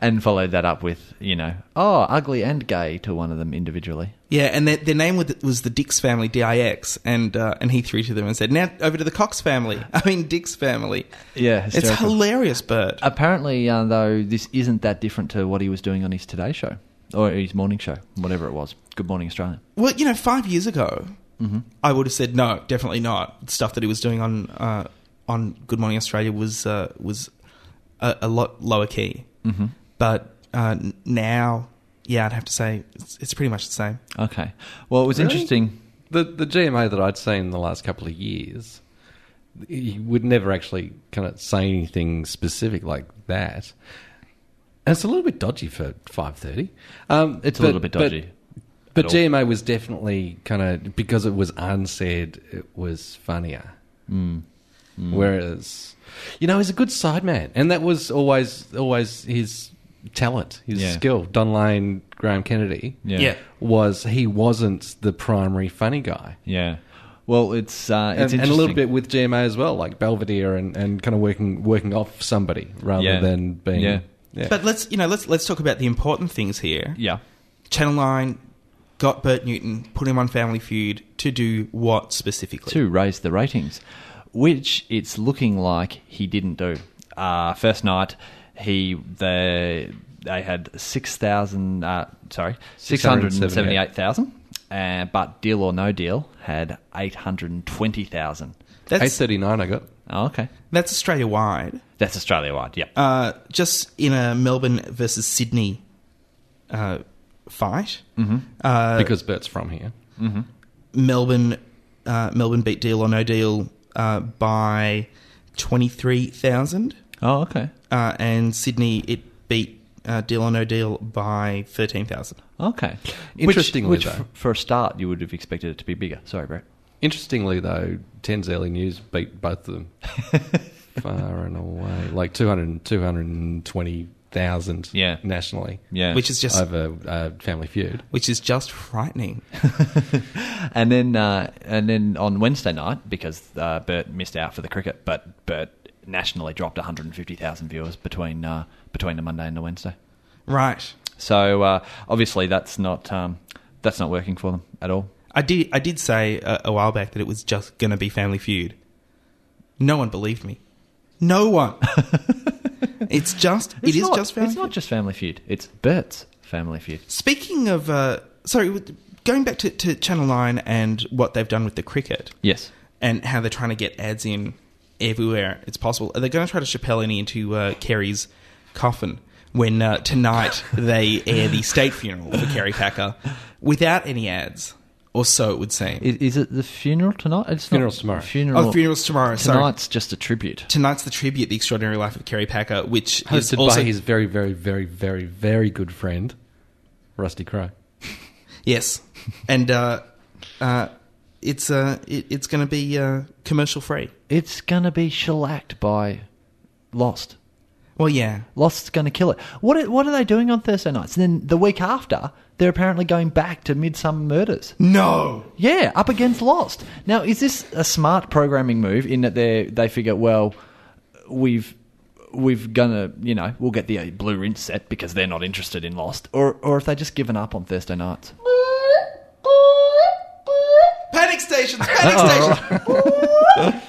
and followed that up with you know, oh, ugly and gay to one of them individually. Yeah, and their, their name was, was the Dix family, D-I-X, and uh, and he threw to them and said, "Now over to the Cox family." (laughs) I mean, Dix family. Yeah, it's hilarious, Bert. Apparently, uh, though, this isn't that different to what he was doing on his Today Show or his morning show, whatever it was. Good Morning Australia. well, you know, five years ago, I would have said no, definitely not. The stuff that he was doing on uh, on Good Morning Australia was uh, was a, a lot lower key. Mm-hmm. But uh, now, yeah, I'd have to say it's, it's pretty much the same. Okay. Well, it was Really? interesting. The the GMA that I'd seen in the last couple of years, he would never actually kind of say anything specific like that. And it's a little bit dodgy for five thirty. Um, It's a but- little bit dodgy. But, at all. GMA was definitely kind of because it was unsaid, it was funnier. Mm. Whereas, you know, he's a good sideman, and that was always always his talent, his Yeah. skill. Don Lane, Graham Kennedy, Yeah. Yeah. was he wasn't the primary funny guy. Yeah. Well, it's uh, it's and, and a little bit with GMA as well, like Belvedere, and, and kind of working working off somebody rather Yeah. than being. Yeah. yeah. But let's you know let's let's talk about the important things here. Yeah. Channel Nine got Bert Newton, put him on Family Feud to do what specifically? to raise the ratings, which it's looking like he didn't do. Uh, first night, he they they had six thousand. Uh, sorry, six hundred and seventy-eight thousand. Uh, but Deal or No Deal had eight hundred and twenty thousand. Eight That's thirty nine, I got. Oh, okay, that's Australia wide. That's Australia wide. Yep. Uh, just in a Melbourne versus Sydney uh, fight, mm-hmm. uh, because Bert's from here. Melbourne uh, Melbourne beat Deal or No Deal uh, by twenty three thousand, oh, okay. uh, and Sydney it beat uh, Deal or No Deal by thirteen thousand. Okay. Interestingly, which, though- which f- for a start, you would have expected it to be bigger. Sorry, Brett. Interestingly, though, Ten's early news beat both of them (laughs) far and away, like 200, 220,000 Yeah. nationally. Yeah. Which is just over uh, Family Feud. which is just frightening. (laughs) And then, uh, and then on Wednesday night, because uh, Bert missed out for the cricket, but Bert nationally dropped 150,000 viewers between uh, between the Monday and the Wednesday. right. So uh, obviously, that's not um, that's not working for them at all. I did. I did say a, a while back that it was just going to be Family Feud. No one believed me. No one. (laughs) it's just. It's it is not, just Family It's Feud. not just Family Feud. It's Bert's Family Feud. Speaking of, uh, sorry, going back to, to Channel Nine and what they've done with the cricket Yes. and how they're trying to get ads in everywhere it's possible. Are they going to try to Chappelle any into uh, Kerry's coffin when uh, tonight (laughs) they air the state funeral for Kerry Packer without any ads or so it would seem. Is, is it the funeral tonight? It's Funeral's not, tomorrow. Funeral. oh, funerals tomorrow. Sorry. Tonight's just a tribute. Tonight's the tribute, the extraordinary life of Kerry Packer, which is Hosted also by his very, very, very, very, very good friend, Rusty Crowe. (laughs) yes, and uh, uh, it's uh, it, it's going to be uh, commercial free. It's gonna be shellacked by Lost. Well, yeah, Lost's going to kill it. What are, what are they doing on Thursday nights? And then the week after, they're apparently going back to Midsomer Murders. no, Yeah, up against Lost. Now, is this a smart programming move in that they they figure, well, we've we've gonna you know we'll get the uh, blue rinse set because they're not interested in Lost, or or if they just given up on Thursday nights. Panic stations, (laughs) panic stations. (laughs)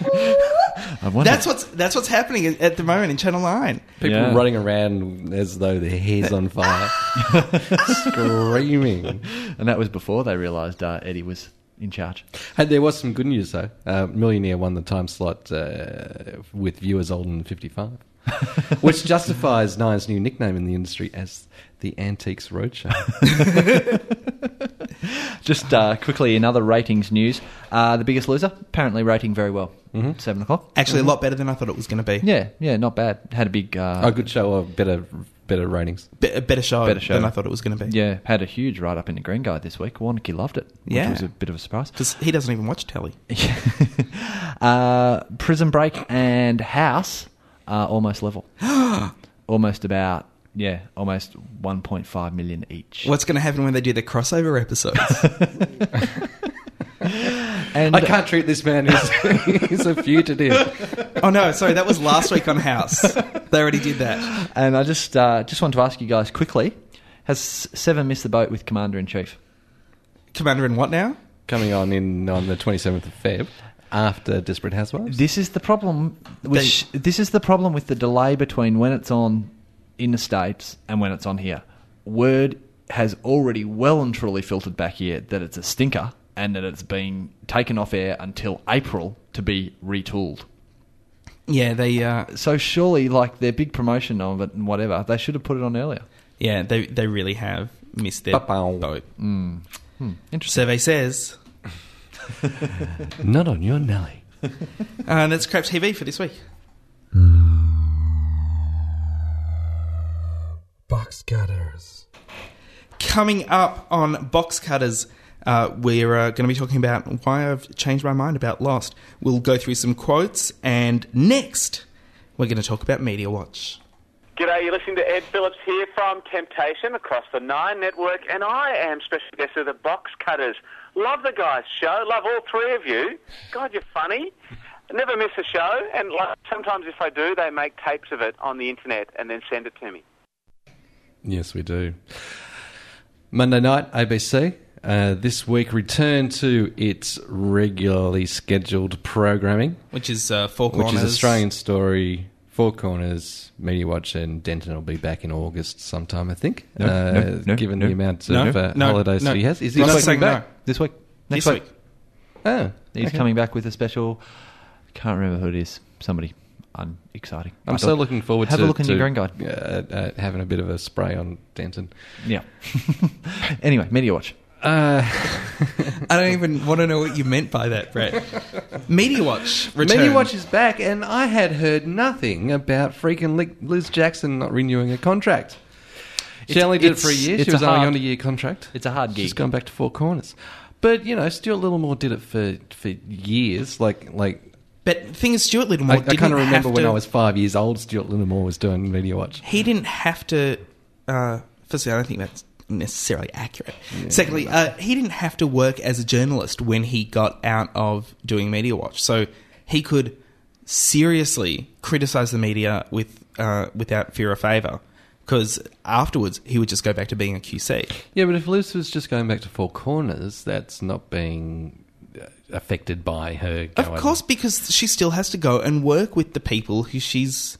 I wonder. That's what's that's what's happening at- at the moment in Channel Nine. People Yeah. running around as though their hair's on fire, (laughs) screaming. and that was before they realised uh, Eddie was in charge. Hey, there was some good news though. Uh, Millionaire won the time slot uh, with viewers older than fifty-five, which justifies Nine's new nickname in the industry as the Antiques Roadshow. (laughs) Just uh, quickly, another ratings news, uh, The Biggest Loser apparently rating very well. Mm-hmm. Seven o'clock. Actually, a lot better than I thought it was going to be. Yeah, yeah, not bad. Had a big. Uh, a good show, or better, better ratings. Be- a better show, Better show. than I thought it was going to be. Yeah, had a huge write up in the Green Guide this week. Warnicky loved it, which Yeah. was a bit of a surprise. because he doesn't even watch telly. (laughs) uh, Prison Break and House are almost level. (gasps) almost about, yeah, almost 1.5 million each. What's going to happen when they do the crossover episodes? (laughs) (laughs) And I can't treat this man as (laughs) he's a fugitive. oh no, sorry, that was last week on House. They already did that. and I just uh, just want to ask you guys quickly: Has Seven missed the boat with Commander in Chief? Commander in what now? Coming on in on the twenty seventh of Feb after Desperate Housewives. This is the problem. With They- this is the problem with the delay between when it's on in the states and when it's on here. Word has already well and truly filtered back here that it's a stinker and that it's being taken off air until April to be retooled. Yeah, they uh, So surely, like their big promotion of it and whatever, they should have put it on earlier. yeah they they really have missed their Ba-bow. boat. Interesting. Survey says, (laughs) Not on your Nelly. (laughs) uh, and that's Crap TV for this week. Box cutters. Coming up on Box Cutters, uh, we're uh, going to be talking about why I've changed my mind about Lost. We'll go through some quotes, and next, we're going to talk about Media Watch. G'day, you're listening to Ed Phillips here from Temptation across the Nine Network, and I am special guest of the Box Cutters. Love the guys' show, love all three of you. God, you're funny. Never miss a show, and like, sometimes if I do, they make tapes of it on the internet and then send it to me. Yes, we do. Monday night, ABC. Uh, this week, return to its regularly scheduled programming, Which is uh, Four which Corners. is Australian Story, Four Corners, Media Watch, and Denton will be back in August sometime, I think. No, uh, no, no, given no, the amount no, of uh, no, holidays no. that he has, is I'm he not coming saying back? This week, next This week, week. Oh, he's okay. coming back with a special. Can't remember who it is. Somebody unexciting. I'm so looking forward Have to a look in your green guide. Uh, uh, having a bit of a spray on Denton. Yeah. (laughs) anyway, Media Watch. Uh, (laughs) I don't even want to know what you meant by that, Brett. Media Watch. Media Watch is back, and I had heard nothing about freaking Liz Jackson not renewing a contract. She It's- only did it for a year. She was a only on a year contract. It's a hard she's gone back to Four Corners. But you know, Stuart Littlemore did it for for years. Like like But the thing is, Stuart Littlemore I, I kind of remember when to- I was five years old. Stuart Littlemore was doing Media Watch. he didn't have to. Uh, firstly, I don't think that's necessarily accurate. Secondly, uh, he didn't have to work as a journalist when he got out of doing Media Watch, so he could seriously criticize the media with uh, without fear or favor. Because afterwards, he would just go back to being a QC. Yeah, but if Liz was just going back to Four Corners, that's not being affected by her. Of course, because she still has to go and work with the people who she's,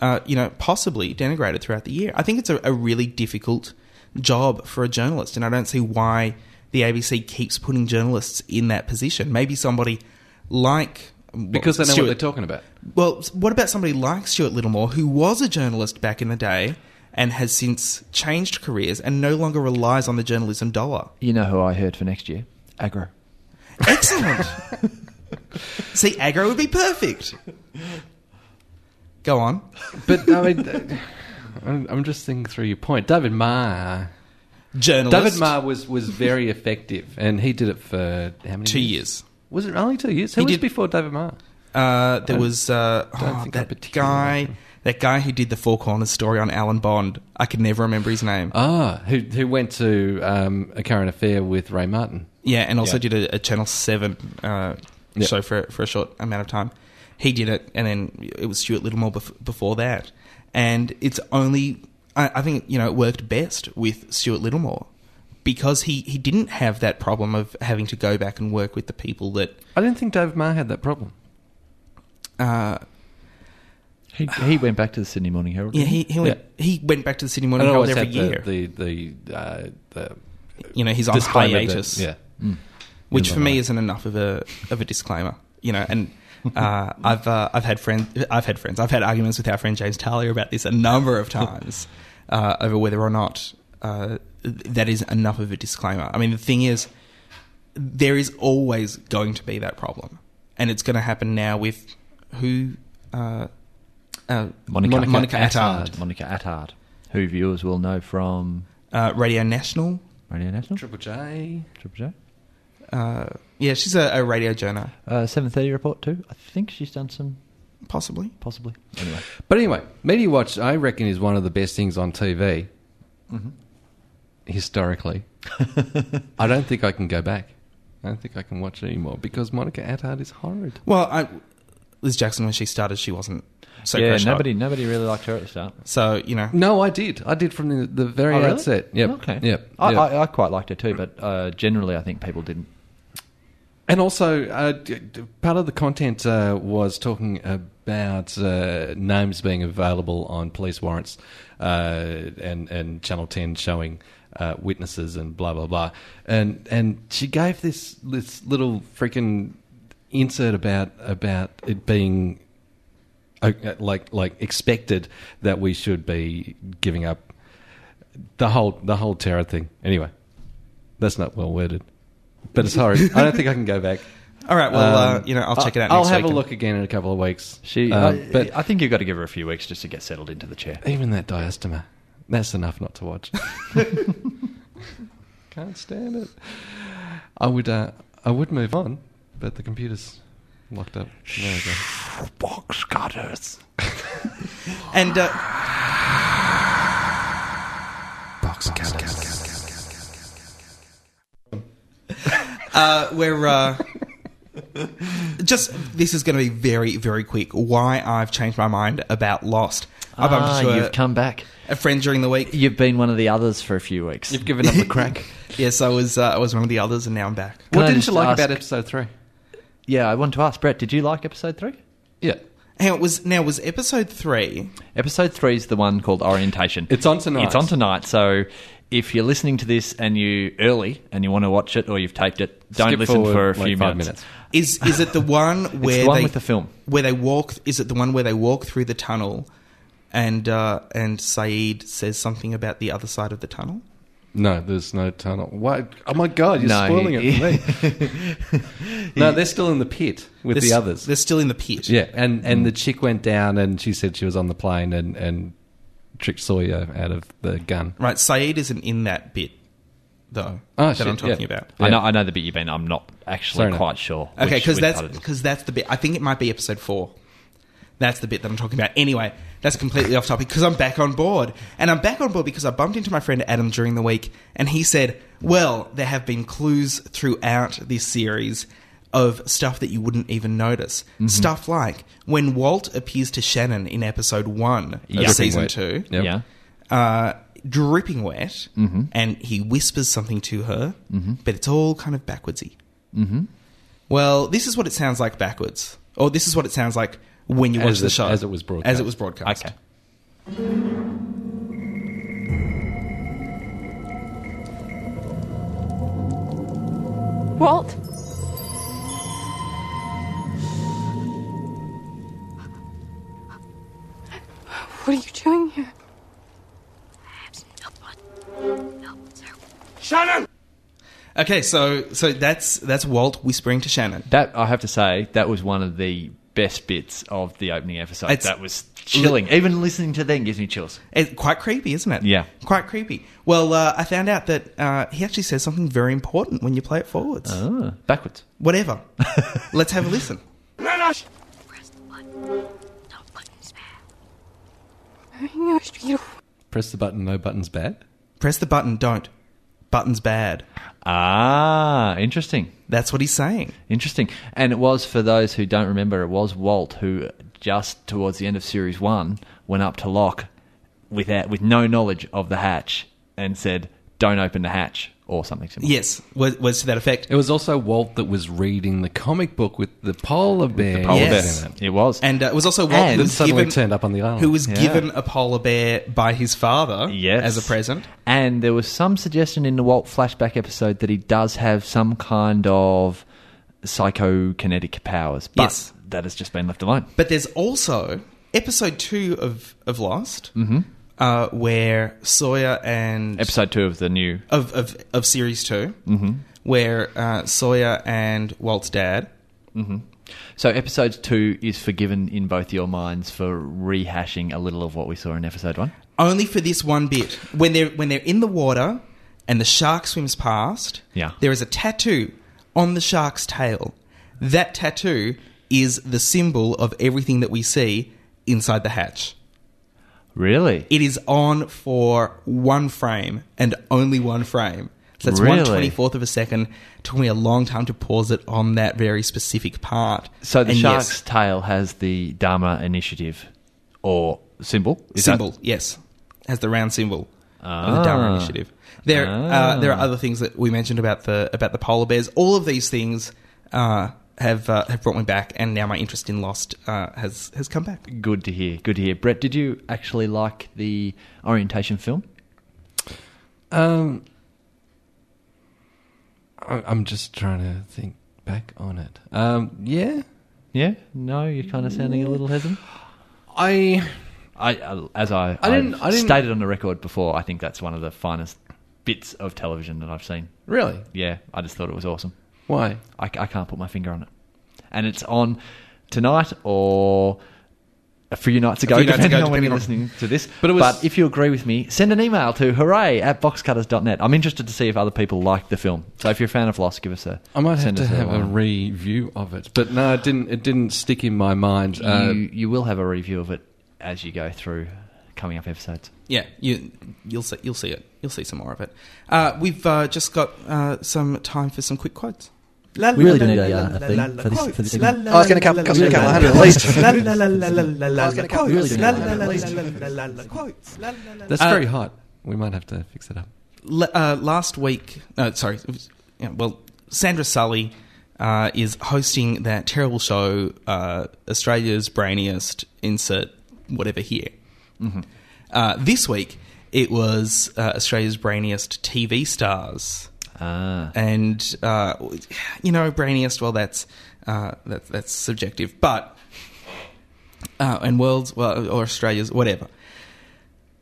uh, you know, possibly denigrated throughout the year. I think it's a, a really difficult job for a journalist, and I don't see why the ABC keeps putting journalists in that position. Maybe somebody like because they know Stuart- what they're talking about. Well, what about somebody like Stuart Littlemore, who was a journalist back in the day and has since changed careers and no longer relies on the journalism dollar? You know who I heard for next year? Agro. Excellent. (laughs) See, agro would be perfect. Go on. But I mean, I'm, I'm just thinking through your point. David Marr. Journalist. David Marr was, was very effective, and he did it for how many Two years. Was it only two years? Who He was did- before David Marr? Uh, there was uh, don't oh, think I that particularly guy. That guy who did the Four Corners story on Alan Bond. I could never remember his name. Ah, who who went to um, a current affair with Ray Martin? Yeah, and also Yeah. did a, a Channel Seven uh, Yeah. show for for a short amount of time. He did it, and then it was Stuart Littlemore bef- before that. And it's only I, I think you know it worked best with Stuart Littlemore because he he didn't have that problem of having to go back and work with the people that I didn't think David Marr had that problem. uh, He, he went back to the Sydney Morning Herald. yeah didn't he he went he went back to the Sydney Morning Herald always every had year. The the the, uh, the you know he's on disclaimer that- hiatus. Yeah. which for me right. isn't enough of a of a disclaimer, you know. And uh, (laughs) I've uh, I've had friends, I've had friends, I've had arguments with our friend James Talia about this a number of times (laughs) uh, over whether or not uh, that is enough of a disclaimer. I mean, the thing is, there is always going to be that problem, and it's going to happen now with who. Uh, uh, Monica, Monica, Attard, Monica Attard, who viewers will know from uh, Radio National. Radio National, Triple J. Triple J. Uh, yeah, she's a, a radio journo, Uh, Seven thirty report too. I think she's done some, possibly. possibly. Anyway, But anyway, Media Watch, I reckon, is one of the best things on TV Mm-hmm. historically. (laughs) I don't think I can go back. I don't think I can watch it anymore because Monica Attard is horrid. Well, I, Liz Jackson when she started, she wasn't so yeah, crash hot. nobody, nobody really liked her at the start. So you know, No, I did. I did from the, the very Oh, really? outset. Yep. Okay. Yep. I, yep. I, I quite liked her too, but uh, generally, I think people didn't. And also, uh, part of the content uh, was talking about uh, names being available on police warrants uh, and, and Channel 10 showing uh, witnesses and blah, blah, blah. And and she gave this, this little freaking insert about, about it being uh, like like expected that we should be giving up the whole the whole terror thing. Anyway, that's not well worded, but it's horrid. I don't think I can go back. (laughs) all right. Well, uh, Um, you know, I'll check it out. I'll next have week a and- look again in a couple of weeks. She, Um, I, but I think you've got to give her a few weeks just to get settled into the chair. even that diastema, that's enough not to watch. (laughs) Can't stand it. I would uh, I would move on, but the computer's locked up. There we go. Box cutters. And uh, (sighs) Box uh, we're uh, just this is going to be very very quick. Why I've changed my mind about Lost. I bumped Ah, into a, you've come back. a friend during the week. You've been one of the others for a few weeks. You've given up the crack. (laughs) Yes, I was uh, I was one of the others, and now I'm back. Can what I didn't you like ask- about episode three? yeah, I want to ask Brett. Did you like episode three? Yeah, Hang on, was now was episode three? Episode three is the one called Orientation. It's on tonight. It's on tonight. So if you're listening to this and you early and you want to watch it or you've taped it, don't Skip listen forward, for a like, few five minutes. minutes. Is is it the (laughs) one where the one they with the film. where they walk? Is it the one where they walk through the tunnel, and uh, and Sayid says something about the other side of the tunnel? No, there's no tunnel. What? Oh my god, you're No, spoiling he- it for me. (laughs) no, they're still in the pit with They're the others. They're still in the pit. Yeah, and and the chick went down, and she said she was on the plane, and and tricked Sawyer out of the gun. Right, Sayid isn't in that bit, though. Oh, that shit, I'm talking yeah. about. I know, I know the bit you've been. I'm not actually Fair enough. quite sure. Okay, because that's part it is. because that's the bit. I think it might be episode four. That's the bit that I'm talking about. Anyway, that's completely off topic because I'm back on board, and I'm back on board because I bumped into my friend Adam during the week, and he said, "Well, there have been clues throughout this series." Of stuff that you wouldn't even notice. Mm-hmm. Stuff like when Walt appears to Shannon in episode one of Yeah. season Wet. two. Yep. Yeah. uh, dripping wet, Mm-hmm. and he whispers something to her, but it's all kind of backwardsy. Mm-hmm. Well, this is what it sounds like backwards, or this is what it sounds like when you As watch the it- show as it was broadcast. As it was broadcast. Okay. Walt? What are you doing here? Shannon! Okay, so so that's that's Walt whispering to Shannon. That I have to say, that was one of the best bits of the opening episode. It's- that was chilling. Even listening to them gives me chills. It's quite creepy, isn't it? Yeah. quite creepy. Well, uh, I found out that uh, he actually says something very important when you play it forwards. Ah, backwards. Whatever. (laughs) Let's have a listen. Press the button. No buttons bad. Press the button. Don't. Button's bad. Ah, interesting. That's what he's saying. Interesting. And it was, for those who don't remember, it was Walt who, just towards the end of series one, went up to Locke without, with no knowledge of the hatch and said, don't open the hatch, or something similar. Yes, was, was to that effect. It was also Walt that was reading the comic book with the polar bear. polar Yes. bear in it. It was. And uh, it was also Walt And who was suddenly given, turned up on the island. who was Yeah. given a polar bear by his father Yes. as a present. And there was some suggestion in the Walt flashback episode that he does have some kind of psychokinetic powers, but Yes. that has just been left alone. But there's also episode two of, of Lost, Mm-hmm. Uh, where Sawyer and Episode two of the new. of, of, of series 2 mm-hmm. where uh, Sawyer and Walt's dad. So episode two is forgiven in both your minds for rehashing a little of what we saw in episode one. Only for this one bit. When they're when they're in the water and the shark swims past, Yeah. there is a tattoo on the shark's tail. That tattoo is the symbol of everything that we see inside the hatch. Really? It is on for one frame and only one frame. So that's Really? one twenty fourth of a second. Took me a long time to pause it on that very specific part. So the And shark's yes, tail has the Dharma initiative or symbol. Is that- symbol, yes, has the round symbol of the Dharma Ah. Initiative. There, uh, there are other things that we mentioned about the about the polar bears. All of these things uh, have uh, have brought me back, and now my interest in Lost uh, has has come back. Good to hear. Good to hear. Brett, did you actually like the orientation film? Um, I- I'm just trying to think back on it. Um, yeah, Yeah. No, you're kind of sounding a little hesitant. I I, uh, as I, I didn't- I've I didn't- stated on the record before, I think that's one of the finest bits of television that I've seen. really Yeah, I just thought it was awesome. Why. I, I can't put my finger on it, and it's on tonight or a few nights ago, few nights depending ago, on when you're on- listening to this. But was- if you agree with me, send an email to hooray at boxcutters.net. I'm interested to see if other people like the film. So if you're a fan of Lost, give us a. I might have send to have a review of it, but no, it didn't. It didn't stick in my mind. Uh, you, you will have a review of it as you go through coming up episodes. Yeah, you you'll see you'll see it. You'll see some more of it. Uh, we've uh, just got uh, some time for some quick quotes. We really do need a, uh, a thing for this, for this segment. Oh, it's going to cost cost me a couple of hundred at least. that's Uh, very hot. We might have to fix it up. Uh, last week, uh, sorry, it was, yeah, well, Sandra Sully uh, is hosting that terrible show, uh, Australia's Brainiest, insert whatever here. Uh, this week, it was uh, Australia's Brainiest TV stars. Ah. And, uh, you know, Brainiest, well, that's, uh, that, that's subjective. But, uh, and world's, well, or Australia's, whatever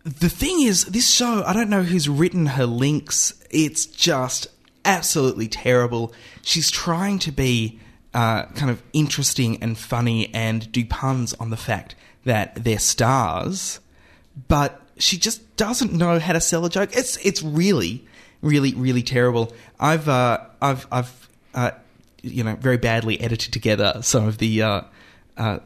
the thing is, this show, I don't know who's written her links. It's just absolutely terrible. She's trying to be uh, kind of interesting and funny and do puns on the fact that they're stars, but she just doesn't know how to sell a joke. It's it's really, really, really terrible. I've uh, I've I've uh, you know very badly edited together some of the uh, uh,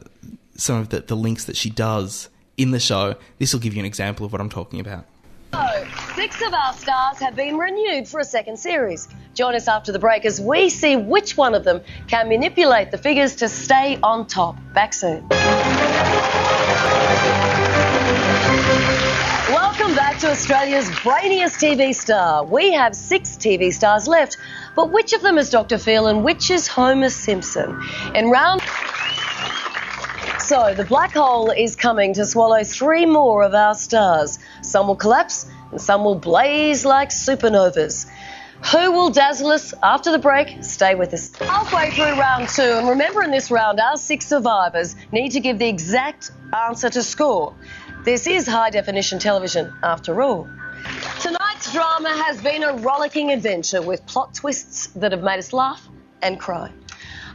some of the, the links that she does in the show. This will give you an example of what I'm talking about. So, six of our stars have been renewed for a second series. Join us after the break as we see which one of them can manipulate the figures to stay on top. Back soon. Back to Australia's brainiest TV star. We have six TV stars left, but which of them is Dr. Phil and which is Homer Simpson? In round. So, the black hole is coming to swallow three more of our stars. Some will collapse and some will blaze like supernovas. Who will dazzle us after the break? Stay with us. Halfway through round two, and remember in this round, our six survivors need to give the exact answer to score. This is high definition television, after all. Tonight's drama has been a rollicking adventure with plot twists that have made us laugh and cry.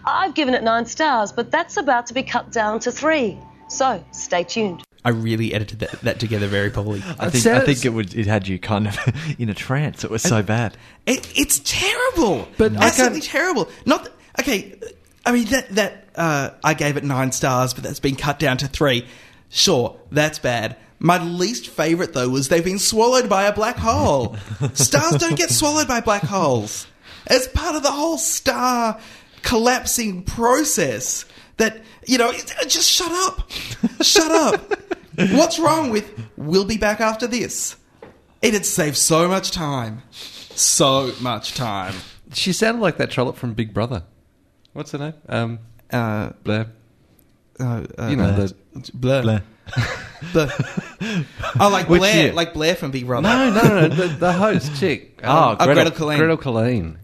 I've given it nine stars, but that's about to be cut down to three. So stay tuned. I really edited that, that together very poorly. I think I think it would it had you kind of (laughs) in a trance. It was so bad. It, it's terrible, But I absolutely can't- terrible. Not th- okay. I mean that that uh, I gave it nine stars, but that's been cut down to three. Sure, that's bad. My least favorite though was they've been swallowed by a black hole. Stars don't get swallowed by black holes. It's part of the whole star collapsing process. That you know, it- just shut up, shut up. What's wrong with? We'll be back after this. It'd save so much time, so much time. She sounded like that trollop from Big Brother. What's her name? Um, uh, Blair. Uh, uh, you know Blair. the Blair. Blair. (laughs) Blair. Oh, like Which Blair, year? like Blair from Big Brother. No, no, no, the, the host (laughs) chick. Oh, Um, Gretel Killeen. Gretel Killeen.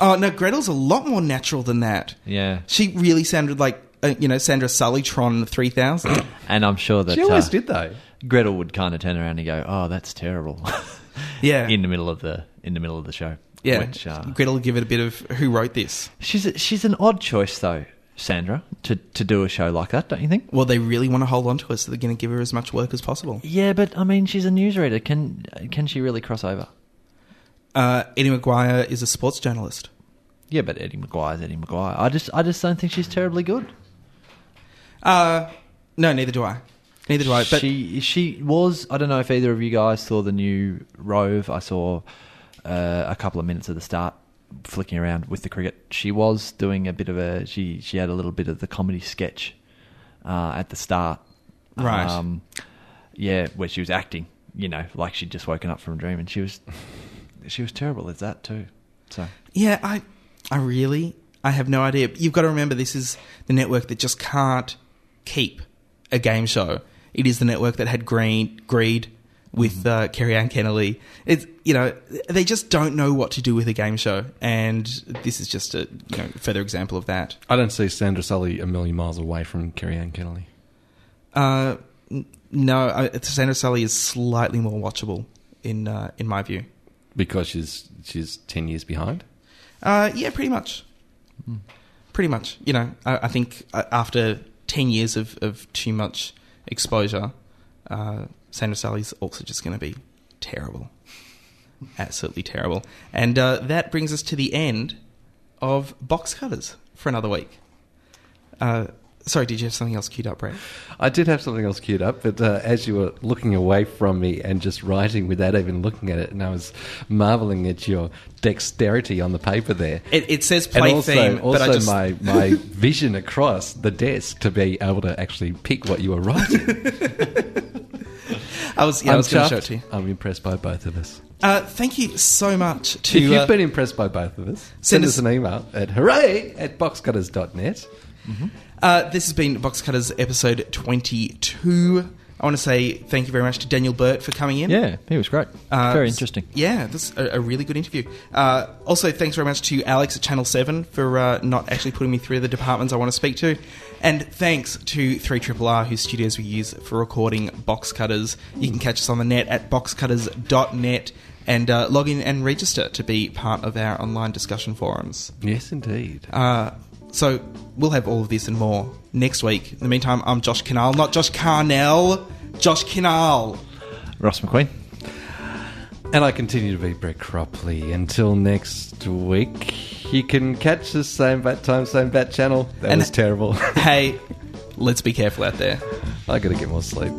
Oh no, Gretel's a lot more natural than that. Yeah. She really sounded like uh, you know Sandra Sullytron three thousand. (coughs) And I'm sure that She always uh, did though. Gretel would kind of turn around and go, "Oh, that's terrible." (laughs) Yeah. in the middle of the in the middle of the show. yeah, Which, uh, Gretel would give it a bit of who wrote this. she's a, she's an odd choice though, Sandra, to to do a show like that, don't you think? Well, they really want to hold on to her, so they're going to give her as much work as possible. Yeah, but I mean, she's a newsreader. Can can she really cross over? Uh, Eddie McGuire is a sports journalist. Yeah, but Eddie McGuire's Eddie McGuire. I just I just don't think she's terribly good. Uh, no, neither do I. Neither do I. But she she was. I don't know if either of you guys saw the new Rove. I saw uh, a couple of minutes at the start, flicking around with the cricket. She was doing a bit of a. She she had a little bit of the comedy sketch uh, at the start. Right. Um, yeah, where she was acting. You know, like she'd just woken up from a dream, and she was she was terrible at that too. So Yeah, I, I really, I have no idea. You've got to remember, this is the network that just can't keep a game show. It is the network that had Greed, Greed with uh, Kerri-Anne Kennerley. It's you know they just don't know what to do with a game show, and this is just a you know, further example of that. I don't see Sandra Sully a million miles away from Kerri-Anne Kennerley. Uh, no, I, Sandra Sully is slightly more watchable in uh, in my view. Because she's she's ten years behind. Uh, yeah, pretty much. Pretty much. You know, I, I think uh, after 10 years of, of too much exposure, uh, Sandra Sully's also just going to be terrible. Absolutely terrible. And uh, that brings us to the end of Box Cutters for another week. Uh, sorry, did you have something else queued up, Brett? I did have something else queued up, but uh, as you were looking away from me and just writing without even looking at it, and I was marveling at your dexterity on the paper there. It, it says and play also, theme, also but I just. my, my vision across the desk to be able to actually pick what you were writing. (laughs) I was, yeah, I I'm was going to show it to you. I'm impressed by both of us. Uh, thank you so much to. if you've uh, been impressed by both of us, send send, us- us, an email at hooray at boxcutters.net. Uh, this has been Box Cutters episode 22. I want to say thank you very much to Daniel Burt for coming in. yeah, he was great. Uh, Very interesting. Yeah, this is a, a really good interview. Uh, also, thanks very much to Alex at Channel 7 for uh, not actually putting me through the departments I want to speak to. And thanks to 3RRR, whose studios we use for recording Box Cutters. You can catch us on the net at boxcutters.net and uh, log in and register to be part of our online discussion forums. Yes, indeed. Uh, so we'll have all of this and more next week. In the meantime, I'm Josh Kinal, not Josh Carnell, Josh Kinal. Ross McQueen. And I continue to be Brett Cropley. Until next week, you can catch us same bat time, same bat channel. That And- was terrible. hey, let's be careful out there. (laughs) I gotta get more sleep.